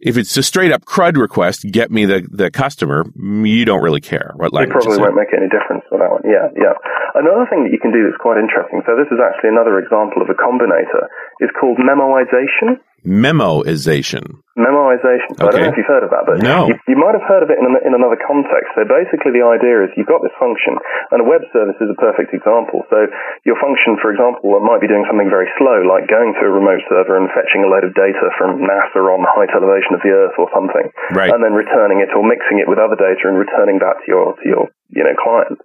If it's a straight up CRUD request, get me the, the customer, you don't really care what It probably won't make any difference for that one. Yeah, yeah. Another thing that you can do that's quite interesting, so this is actually another example of a combinator, is called memoization. Memoization. Memoization. So I don't Okay. know if you've heard of that, but No. you, you might have heard of it in, in another context. So basically the idea is you've got this function, and a web service is a perfect example. So your function, for example, might be doing something very slow, like going to a remote server and fetching a load of data from NASA on the height elevation of the Earth or something, Right. and then returning it or mixing it with other data and returning that to your to your you know client.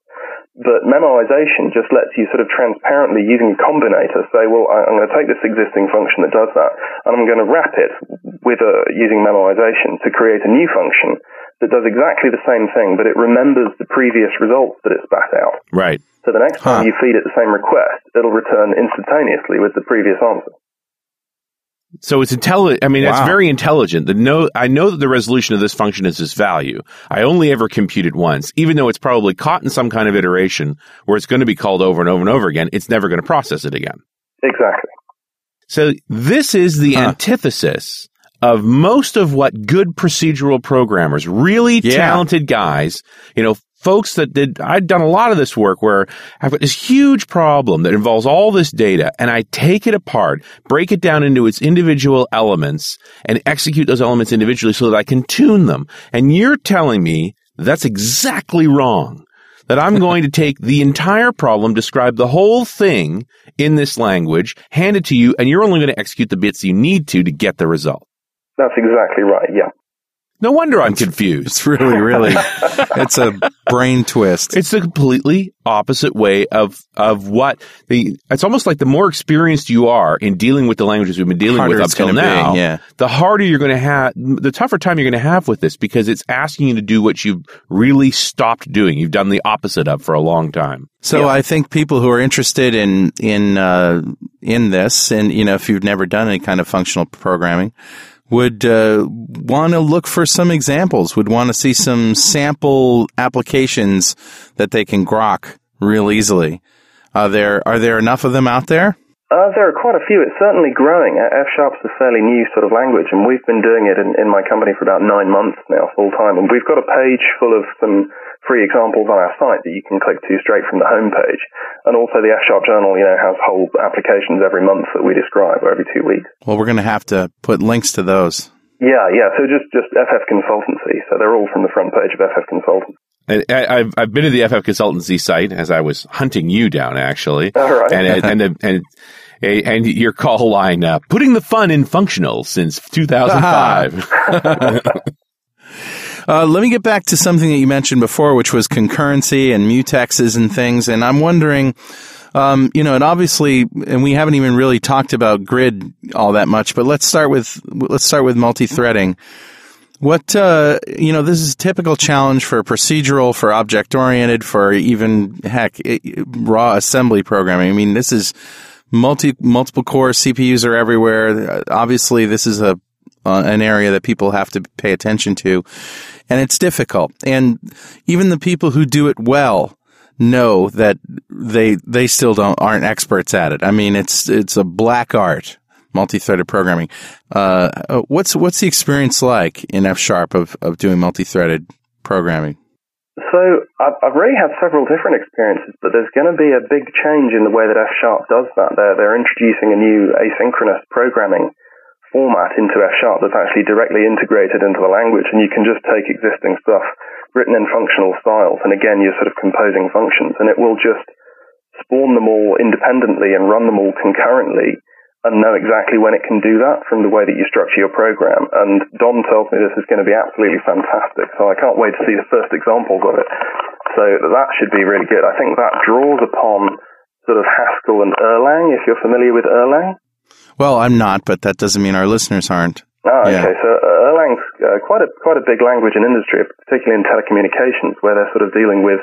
But memoization just lets you sort of transparently, using a combinator, say, well, I'm going to take this existing function that does that, and I'm going to wrap it with a, using memoization to create a new function that does exactly the same thing, but it remembers the previous results that it spat out. Right. So the next Huh. time you feed it the same request, it'll return instantaneously with the previous answer. So it's intelligent. I mean, it's very intelligent. The no, I know that the resolution of this function is this value. I only ever compute it once, even though it's probably caught in some kind of iteration where it's going to be called over and over and over again. It's never going to process it again. Exactly. So this is the Huh. antithesis of most of what good procedural programmers, really Yeah. talented guys, you know, folks that did, I've done a lot of this work where I've got this huge problem that involves all this data and I take it apart, break it down into its individual elements and execute those elements individually so that I can tune them. And you're telling me that's exactly wrong that I'm going to take the entire problem, describe the whole thing in this language, hand it to you, and you're only going to execute the bits you need to to get the result. That's exactly right. Yeah. No wonder I'm confused. It's really, really, it's a brain twist. It's the completely opposite way of of what the. It's almost like the more experienced you are in dealing with the languages we've been dealing Harder with up till gonna be, now, yeah. the harder you're going to have, the tougher time you're going to have with this because it's asking you to do what you've really stopped doing. You've done the opposite of for a long time. So I think people who are interested in in uh, in this, and you know, if you've never done any kind of functional programming, would uh, want to look for some examples. Would want to see some sample applications that they can grok real easily. Are there are there enough of them out there? Uh, there are quite a few. It's certainly growing. F Sharp's a fairly new sort of language, and we've been doing it in, in my company for about nine months now, full time. And we've got a page full of some free examples on our site that you can click to straight from the homepage. And also the F Sharp Journal, you know, has whole applications every month that we describe, or every two weeks. Well, we're going to have to put links to those. Yeah, yeah. So just just FF Consultancy. So they're all from the front page of FF Consultancy. And I, I've I've been to the FF consultancy site as I was hunting you down actually, All right. and and and and, and your call line uh, putting the fun in functional since 2005. Uh, let me get back to something that you mentioned before, which was concurrency and mutexes and things. And I'm wondering, um, you know, and obviously, and we haven't even really talked about grid all that much, but let's start with let's start with multi-threading. What uh, you know, this is a typical challenge for procedural, for object-oriented, for even heck i- i- raw assembly programming. I mean, this is multi multiple core CPUs are everywhere. Uh, Obviously, this is a uh, an area that people have to pay attention to, and it's difficult. And even the people who do it well know that they they still don't aren't experts at it. I mean, it's it's a black art, multi-threaded programming. Uh, uh, what's what's the experience like in F sharp of of doing multi-threaded programming? So I've, I've really had several different experiences, but there's going to be a big change in the way that F Sharp does that. They're, they're introducing a new asynchronous programming format into F Sharp that's actually directly integrated into the language, and you can just take existing stuff written in functional styles, and again, you're sort of composing functions, and it will just spawn them all independently and run them all concurrently and know exactly when it can do that from the way that you structure your program. And Don tells me this is going to be absolutely fantastic. So I can't wait to see the first examples of it. So that should be really good. I think that draws upon sort of Haskell and Erlang, if you're familiar with Erlang. Well, I'm not, but that doesn't mean our listeners aren't. Ah, Yeah. okay. So uh, Erlang's uh, quite a quite a big language in industry, particularly in telecommunications, where they're sort of dealing with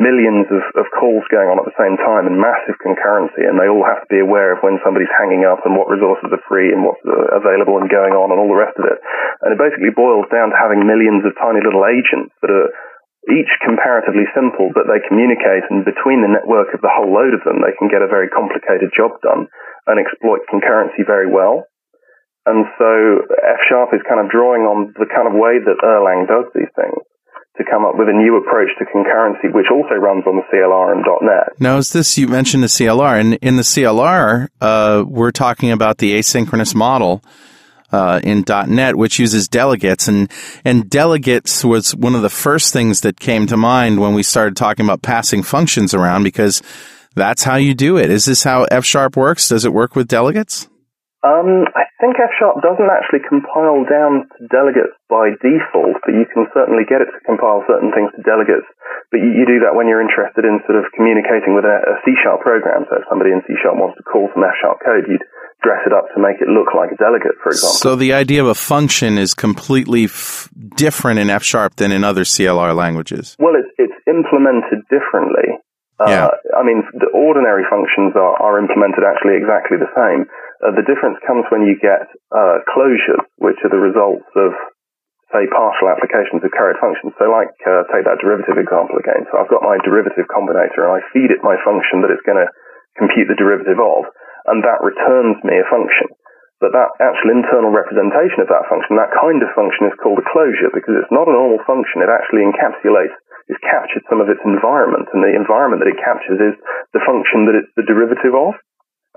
millions of, of calls going on at the same time and massive concurrency, and they all have to be aware of when somebody's hanging up and what resources are free and what's available and going on and all the rest of it. And it basically boils down to having millions of tiny little agents that are each comparatively simple, but they communicate, and between the network of the whole load of them, they can get a very complicated job done and exploit concurrency very well. And so F Sharp is kind of drawing on the kind of way that Erlang does these things to come up with a new approach to concurrency, which also runs on the CLR and .NET. Now, is this, you mentioned the CLR, and in the CLR, uh, we're talking about the asynchronous model. Uh, in .NET, which uses delegates, and and delegates was one of the first things that came to mind when we started talking about passing functions around, because that's how you do it. Is this how F Sharp works? Does it work with delegates? Um, I think F Sharp doesn't actually compile down to delegates by default, but you can certainly get it to compile certain things to delegates. But you, you do that when you're interested in sort of communicating with a, a C Sharp program. So if somebody in C Sharp wants to call some F Sharp code, you'd dress it up to make it look like a delegate, for example. So the idea of a function is completely f- different in F Sharp than in other CLR languages. Well, it's, it's implemented differently. Yeah. Uh, I mean, the ordinary functions are, are implemented actually exactly the same. Uh, the difference comes when you get uh, closures, which are the results of, say, partial applications of curried functions. So, like, uh, take that derivative example again. So, I've got my derivative combinator, and I feed it my function that it's going to compute the derivative of, and that returns me a function. But that actual internal representation of that function, that kind of function is called a closure because it's not a normal function. It actually encapsulates it's captured some of its environment, and the environment that it captures is the function that it's the derivative of.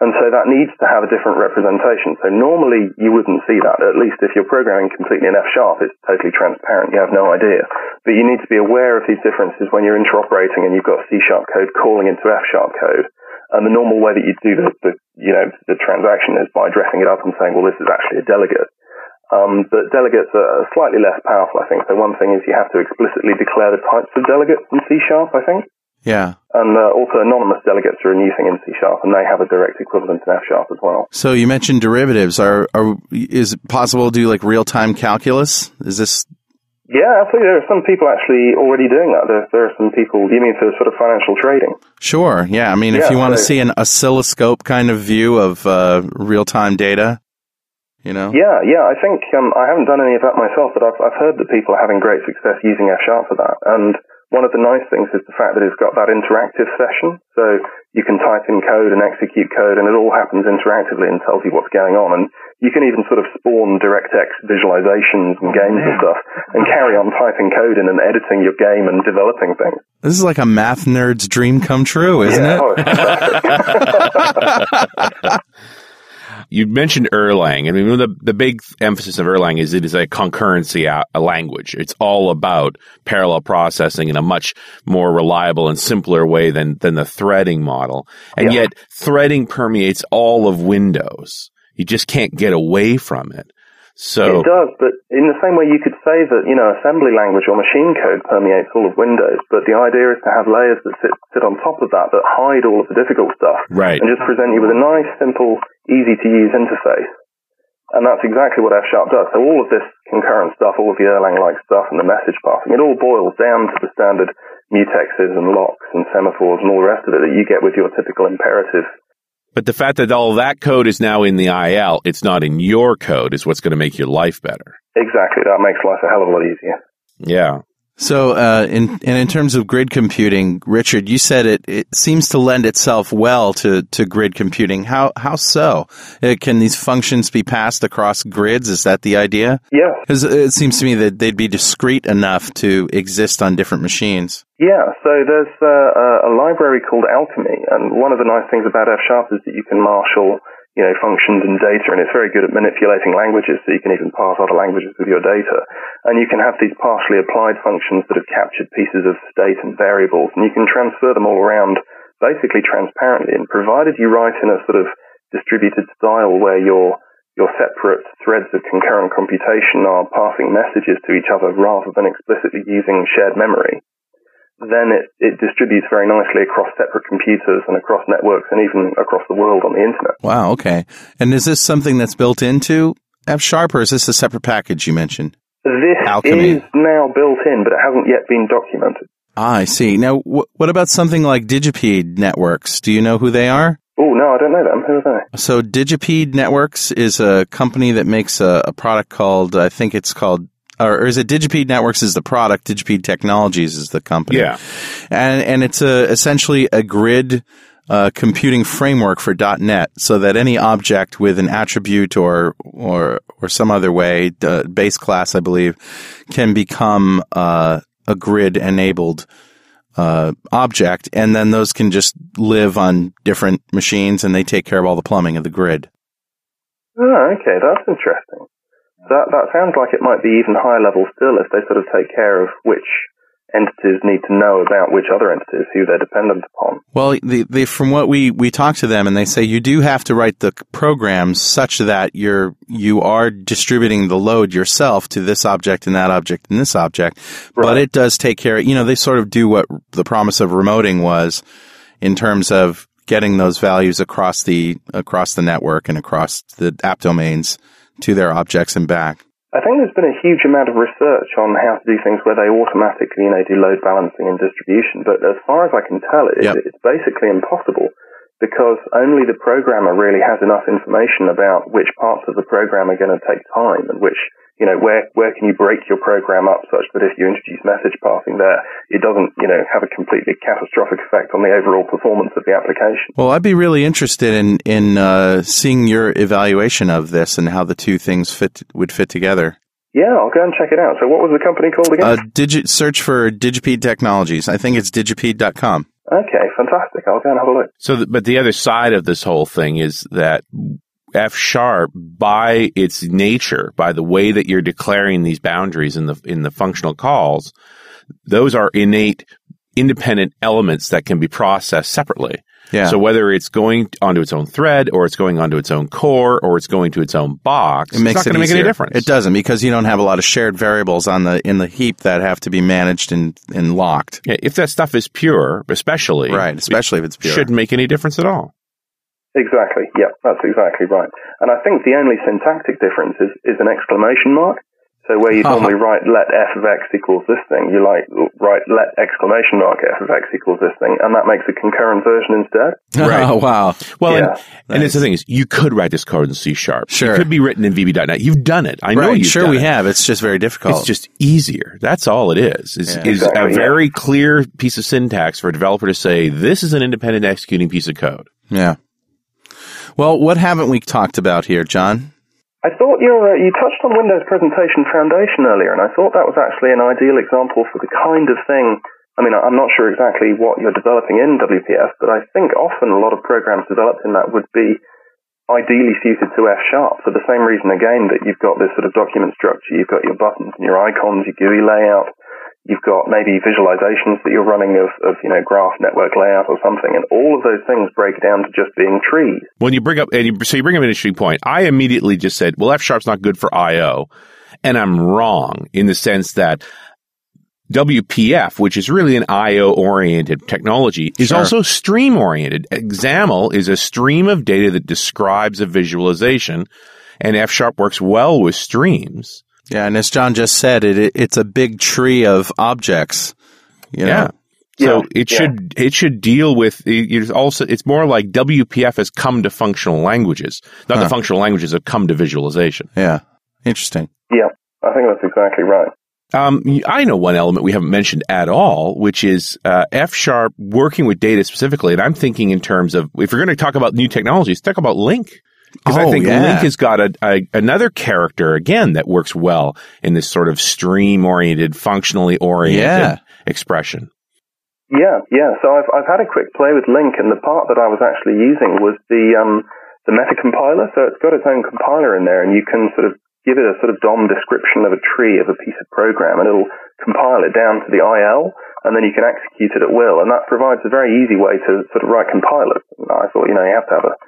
And so that needs to have a different representation. So normally you wouldn't see that. At least if you're programming completely in F sharp, it's totally transparent. You have no idea. But you need to be aware of these differences when you're interoperating and you've got C sharp code calling into F sharp code. And the normal way that you do the, the, you know, the transaction is by dressing it up and saying, well, this is actually a delegate. Um, but delegates are slightly less powerful, I think. So one thing is you have to explicitly declare the types of delegates in C sharp, I think. Yeah. And uh, also anonymous delegates are a new thing in C sharp, and they have a direct equivalent in F sharp as well. So you mentioned derivatives. Are, are is it possible to do like real time calculus? Is this? Yeah, absolutely. There are some people actually already doing that. There, there are some people. You mean for sort of financial trading? Sure. Yeah. I mean, if you want to so- see an oscilloscope kind of view of uh, real time data, you know. Yeah, yeah. I think um, I haven't done any of that myself, but I've, I've heard that people are having great success using F sharp for that. And one of the nice things is the fact that it's got that interactive session. So you can type in code and execute code, and it all happens interactively and tells you what's going on. And you can even sort of spawn DirectX visualizations and oh, games and stuff, and carry on typing code in and editing your game and developing things. This is like a math nerd's dream come true, isn't yeah, it? oh, it's fantastic. You mentioned Erlang. I mean, the, the big emphasis of Erlang is it is a concurrency a, a language. It's all about parallel processing in a much more reliable and simpler way than, than the threading model. And Yeah. yet threading permeates all of Windows. You just can't get away from it. So, It does, but in the same way you could say that, you know, assembly language or machine code permeates all of Windows, but the idea is to have layers that sit, sit on top of that that hide all of the difficult stuff right. and just present you with a nice, simple, easy to use interface. And that's exactly what F Sharp does. So all of this concurrent stuff, all of the Erlang-like stuff and the message passing, it all boils down to the standard mutexes and locks and semaphores and all the rest of it that you get with your typical imperative But the fact that all that code is now in the IL, it's not in your code, is what's going to make your life better. Exactly. That makes life a hell of a lot easier. Yeah. So, uh, in and in terms of grid computing, Richard, you said it, it seems to lend itself well to, to grid computing. How how so? Uh, can these functions be passed across grids? Is that the idea? Yeah. Because it seems to me that they'd be discrete enough to exist on different machines. Yeah, so there's uh, a, a library called Alchemy, and one of the nice things about F Sharp is that you can marshal, you know, functions and data, and it's very good at manipulating languages, so you can even parse other languages with your data. And you can have these partially applied functions that have captured pieces of state and variables, and you can transfer them all around basically transparently, and provided you write in a sort of distributed style where your your separate threads of concurrent computation are passing messages to each other rather than explicitly using shared memory, then it, it distributes very nicely across separate computers and across networks and even across the world on the internet. Wow. Okay. And is this something that's built into F Sharp, or is this a separate package you mentioned? This Alchemy. is now built in, but it hasn't yet been documented. Ah, I see. Now, wh- what about something like Digipede Networks? Do you know who they are? Oh, no, I don't know them. Who are they? So Digipede Networks is a company that makes a, a product called, I think it's called, or, or is it Digipede Networks is the product, Digipede Technologies is the company. Yeah. And, and it's a, essentially a grid, uh, computing framework for .NET so that any object with an attribute or, or, or some other way, uh, base class, I believe, can become, uh, a grid enabled, uh, object, and then those can just live on different machines, and they take care of all the plumbing of the grid. Oh, okay, that's interesting. That that sounds like it might be even higher level still if they sort of take care of which entities need to know about which other entities who they're dependent upon. Well, they, they, from what we, we talk to them and they say you do have to write the programs such that you're, you are distributing the load yourself to this object and that object and this object. But it does take care, you know, they sort of do what the promise of remoting was in terms of getting those values across the, across the network and across the app domains to their objects and back. I think there's been a huge amount of research on how to do things where they automatically, you know, do load balancing and distribution. But as far as I can tell, it, Yep. it's basically impossible because only the programmer really has enough information about which parts of the program are going to take time and which, you know, where where can you break your program up such that if you introduce message passing there, it doesn't, you know, have a completely catastrophic effect on the overall performance of the application. Well, I'd be really interested in in uh, seeing your evaluation of this and how the two things fit would fit together. Yeah, I'll go and check it out. So what was the company called again? Uh, digi- search for Digipede Technologies. I think it's digipede.com. okay, fantastic. I'll go and have a look. So, th- but the other side of this whole thing is that F sharp, by its nature, by the way that you're declaring these boundaries in the in the functional calls, those are innate, independent elements that can be processed separately. Yeah. So whether it's going onto its own thread, or it's going onto its own core, or it's going to its own box, it makes it's not it going to make any difference. It doesn't because you don't have a lot of shared variables on the in the heap that have to be managed and, and locked. Yeah, if that stuff is pure, especially Right, especially if it's pure. shouldn't make any difference at all. Exactly. Yeah, that's exactly right. And I think the only syntactic difference is, is an exclamation mark. So where you Uh-huh. normally write let f of x equals this thing, you like write let exclamation mark f of x equals this thing, and that makes a concurrent version instead. Right. Oh wow. Well, Yeah. and, and it's the thing is, you could write this code in C sharp. Sure. It could be written in VB.NET. You've done it. I know you've Sure, done we it. have. It's just very difficult. It's just easier. That's all it is. Is, Yeah. is Exactly, a yeah. very clear piece of syntax for a developer to say this is an independent executing piece of code. yeah. Well, what haven't we talked about here, John? I thought you uh, you touched on Windows Presentation Foundation earlier, and I thought that was actually an ideal example for the kind of thing. I mean, I'm not sure exactly what you're developing in WPF, but I think often a lot of programs developed in that would be ideally suited to F sharp for the same reason again that you've got this sort of document structure, you've got your buttons and your icons, your GUI layout, you've got maybe visualizations that you're running of, of you know graph network layout or something, and all of those things break down to just being trees. When you bring up, and you, so you bring up an interesting point. I immediately just said, well, F sharp's not good for I.O. And I'm wrong in the sense that WPF, which is really an I.O. oriented technology, is Sure. also stream oriented. XAML is a stream of data that describes a visualization, and F sharp works well with streams. Yeah, and as John just said, it, it it's a big tree of objects. You know? Yeah. So Yeah, it yeah. should it should deal with it's also it's more like WPF has come to functional languages, not Huh. the functional languages have come to visualization. Yeah. Interesting. Yeah, I think that's exactly right. Um, I know one element we haven't mentioned at all, which is uh, F sharp working with data specifically, and I'm thinking in terms of if you're going to talk about new technologies, talk about LINQ. Because I Oh, think yeah. LINQ has got a, a another character again that works well in this sort of stream oriented, functionally oriented Yeah. expression. Yeah, yeah. So I've I've had a quick play with LINQ, and the part that I was actually using was the um the meta compiler. So it's got its own compiler in there, and you can sort of give it a sort of DOM description of a tree of a piece of program, and it'll compile it down to the IL, and then you can execute it at will. And that provides a very easy way to sort of write compilers. And I thought, you know, you have to have a try at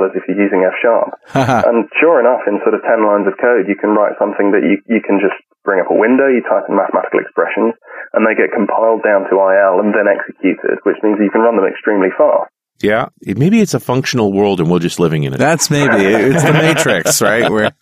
writing compilers if you're using F sharp. and sure enough, in sort of 10 lines of code, you can write something that you, you can just bring up a window, you type in mathematical expressions, and they get compiled down to IL and then executed, which means you can run them extremely fast. Yeah, it, maybe it's a functional world and we're just living in it. That's maybe it's the Matrix, right? Where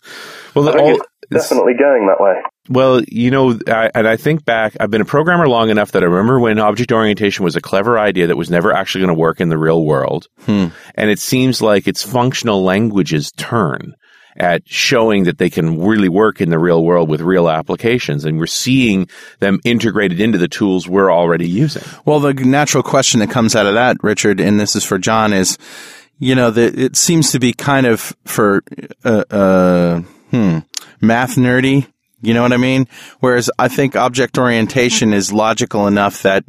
well, the, all, it's- definitely going that way. Well, you know, I, and I think back, I've been a programmer long enough that I remember when object orientation was a clever idea that was never actually going to work in the real world. Hmm. And it seems like it's functional languages turn at showing that they can really work in the real world with real applications. And we're seeing them integrated into the tools we're already using. Well, the natural question that comes out of that, Richard, and this is for John, is, you know, that it seems to be kind of for, uh, uh, hmm, math nerdy. You know what I mean? Whereas I think object orientation is logical enough that,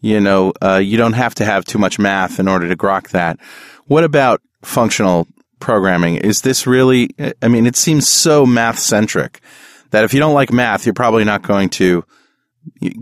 you know, uh, you don't have to have too much math in order to grok that. What about functional programming? Is this really, I mean, it seems so math centric that if you don't like math, you're probably not going to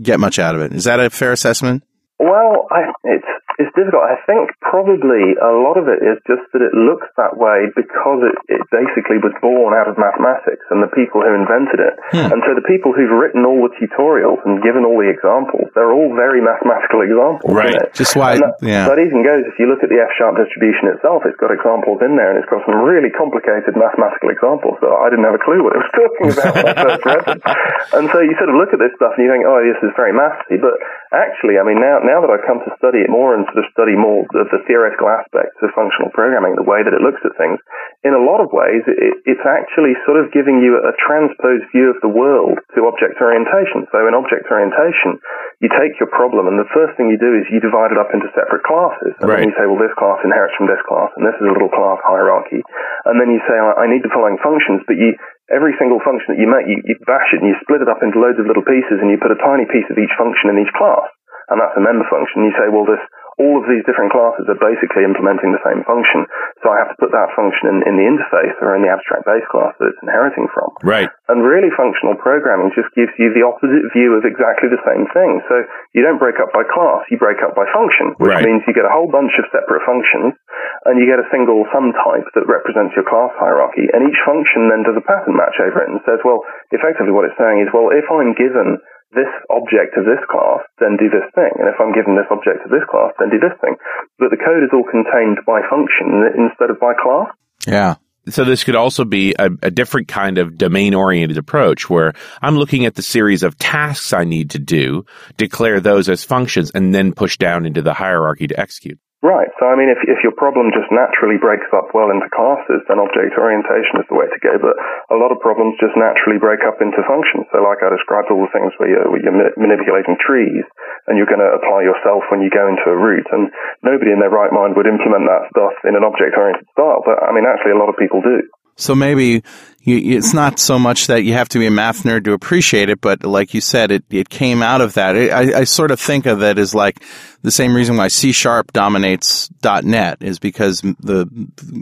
get much out of it. Is that a fair assessment? Well, I, it's it's difficult. I think probably a lot of it is just that it looks that way because it, it basically was born out of mathematics and the people who invented it. Hmm. And so the people who've written all the tutorials and given all the examples, they're all very mathematical examples. Right. Just why, that, yeah. that even goes, if you look at the F sharp distribution itself, it's got examples in there and it's got some really complicated mathematical examples that I didn't have a clue what it was talking about when I first read them. And so you sort of look at this stuff and you think, oh, this is very mathsy. But actually, I mean, now, now that I've come to study it more and sort of study more of the theoretical aspects of functional programming, the way that it looks at things, in a lot of ways, it, it's actually sort of giving you a transposed view of the world to object orientation. So in object orientation, you take your problem and the first thing you do is you divide it up into separate classes. And Right. then you say, well, this class inherits from this class and this is a little class hierarchy. And then you say, I I need the following functions, but you, every single function that you make, you, you bash it and you split it up into loads of little pieces and you put a tiny piece of each function in each class. And that's a member function. You say, well, this, all of these different classes are basically implementing the same function. So I have to put that function in, in the interface or in the abstract base class that it's inheriting from. Right. And really, functional programming just gives you the opposite view of exactly the same thing. So you don't break up by class, you break up by function, which Right. means you get a whole bunch of separate functions, and you get a single sum type that represents your class hierarchy. And each function then does a pattern match over it and says, well, effectively what it's saying is, well, if I'm given this object of this class, then do this thing. And if I'm given this object of this class, then do this thing. But the code is all contained by function instead of by class. Yeah. So this could also be a, a different kind of domain oriented approach where I'm looking at the series of tasks I need to do, declare those as functions, and then push down into the hierarchy to execute. Right. So, I mean, if, if your problem just naturally breaks up well into classes, then object orientation is the way to go. But a lot of problems just naturally break up into functions. So, like I described, all the things where you're, where you're manipulating trees and you're going to apply yourself when you go into a route. And nobody in their right mind would implement that stuff in an object oriented style. But, I mean, actually, a lot of people do. So maybe you, it's not so much that you have to be a math nerd to appreciate it, but like you said, it, it came out of that. I, I sort of think of it as like the same reason why C sharp dominates dot .NET is because the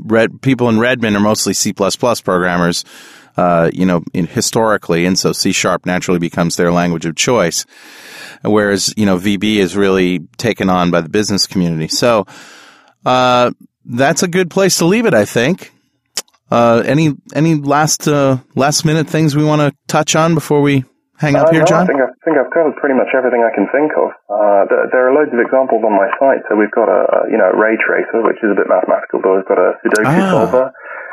red people in Redmond are mostly C++ programmers, uh, you know, in, historically, and so C sharp naturally becomes their language of choice. Whereas, you know, VB is really taken on by the business community. So, uh, that's a good place to leave it, I think. Uh, any any last uh, last minute things we want to touch on before we hang up Uh, here, no, Jon? I think I've, think I've covered pretty much everything I can think of. Uh, there, there are loads of examples on my site. So we've got a, a you know a ray tracer, which is a bit mathematical, but we've got a Sudoku Ah. solver.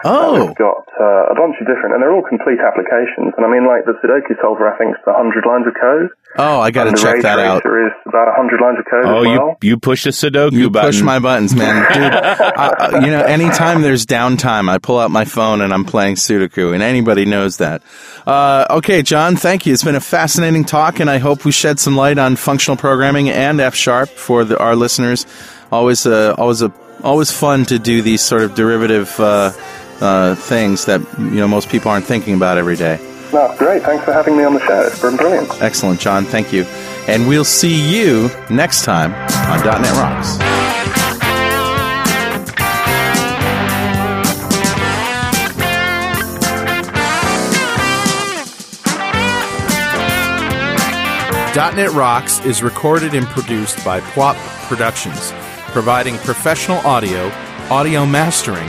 Oh, we've got uh, a bunch of different, and they're all complete applications. And I mean, like the Sudoku solver, I think is 100 lines of code. oh, I got to check that out. tracer is about 100 lines of code Oh, as you well. you push the Sudoku You button. push my buttons, man, dude. I, I- you know, anytime there's downtime, I pull out my phone and I'm playing Sudoku, and anybody knows that. Uh, okay, Jon, thank you. It's been a fascinating talk, and I hope we shed some light on functional programming and F sharp for the, our listeners. Always, uh, always a always fun to do these sort of derivative uh, uh, things that you know most people aren't thinking about every day. No, great. Thanks for having me on the show. It's been brilliant. Excellent, Jon. Thank you. And we'll see you next time on .NET Rocks. .NET Rocks is recorded and produced by PWOP Productions, providing professional audio, audio mastering,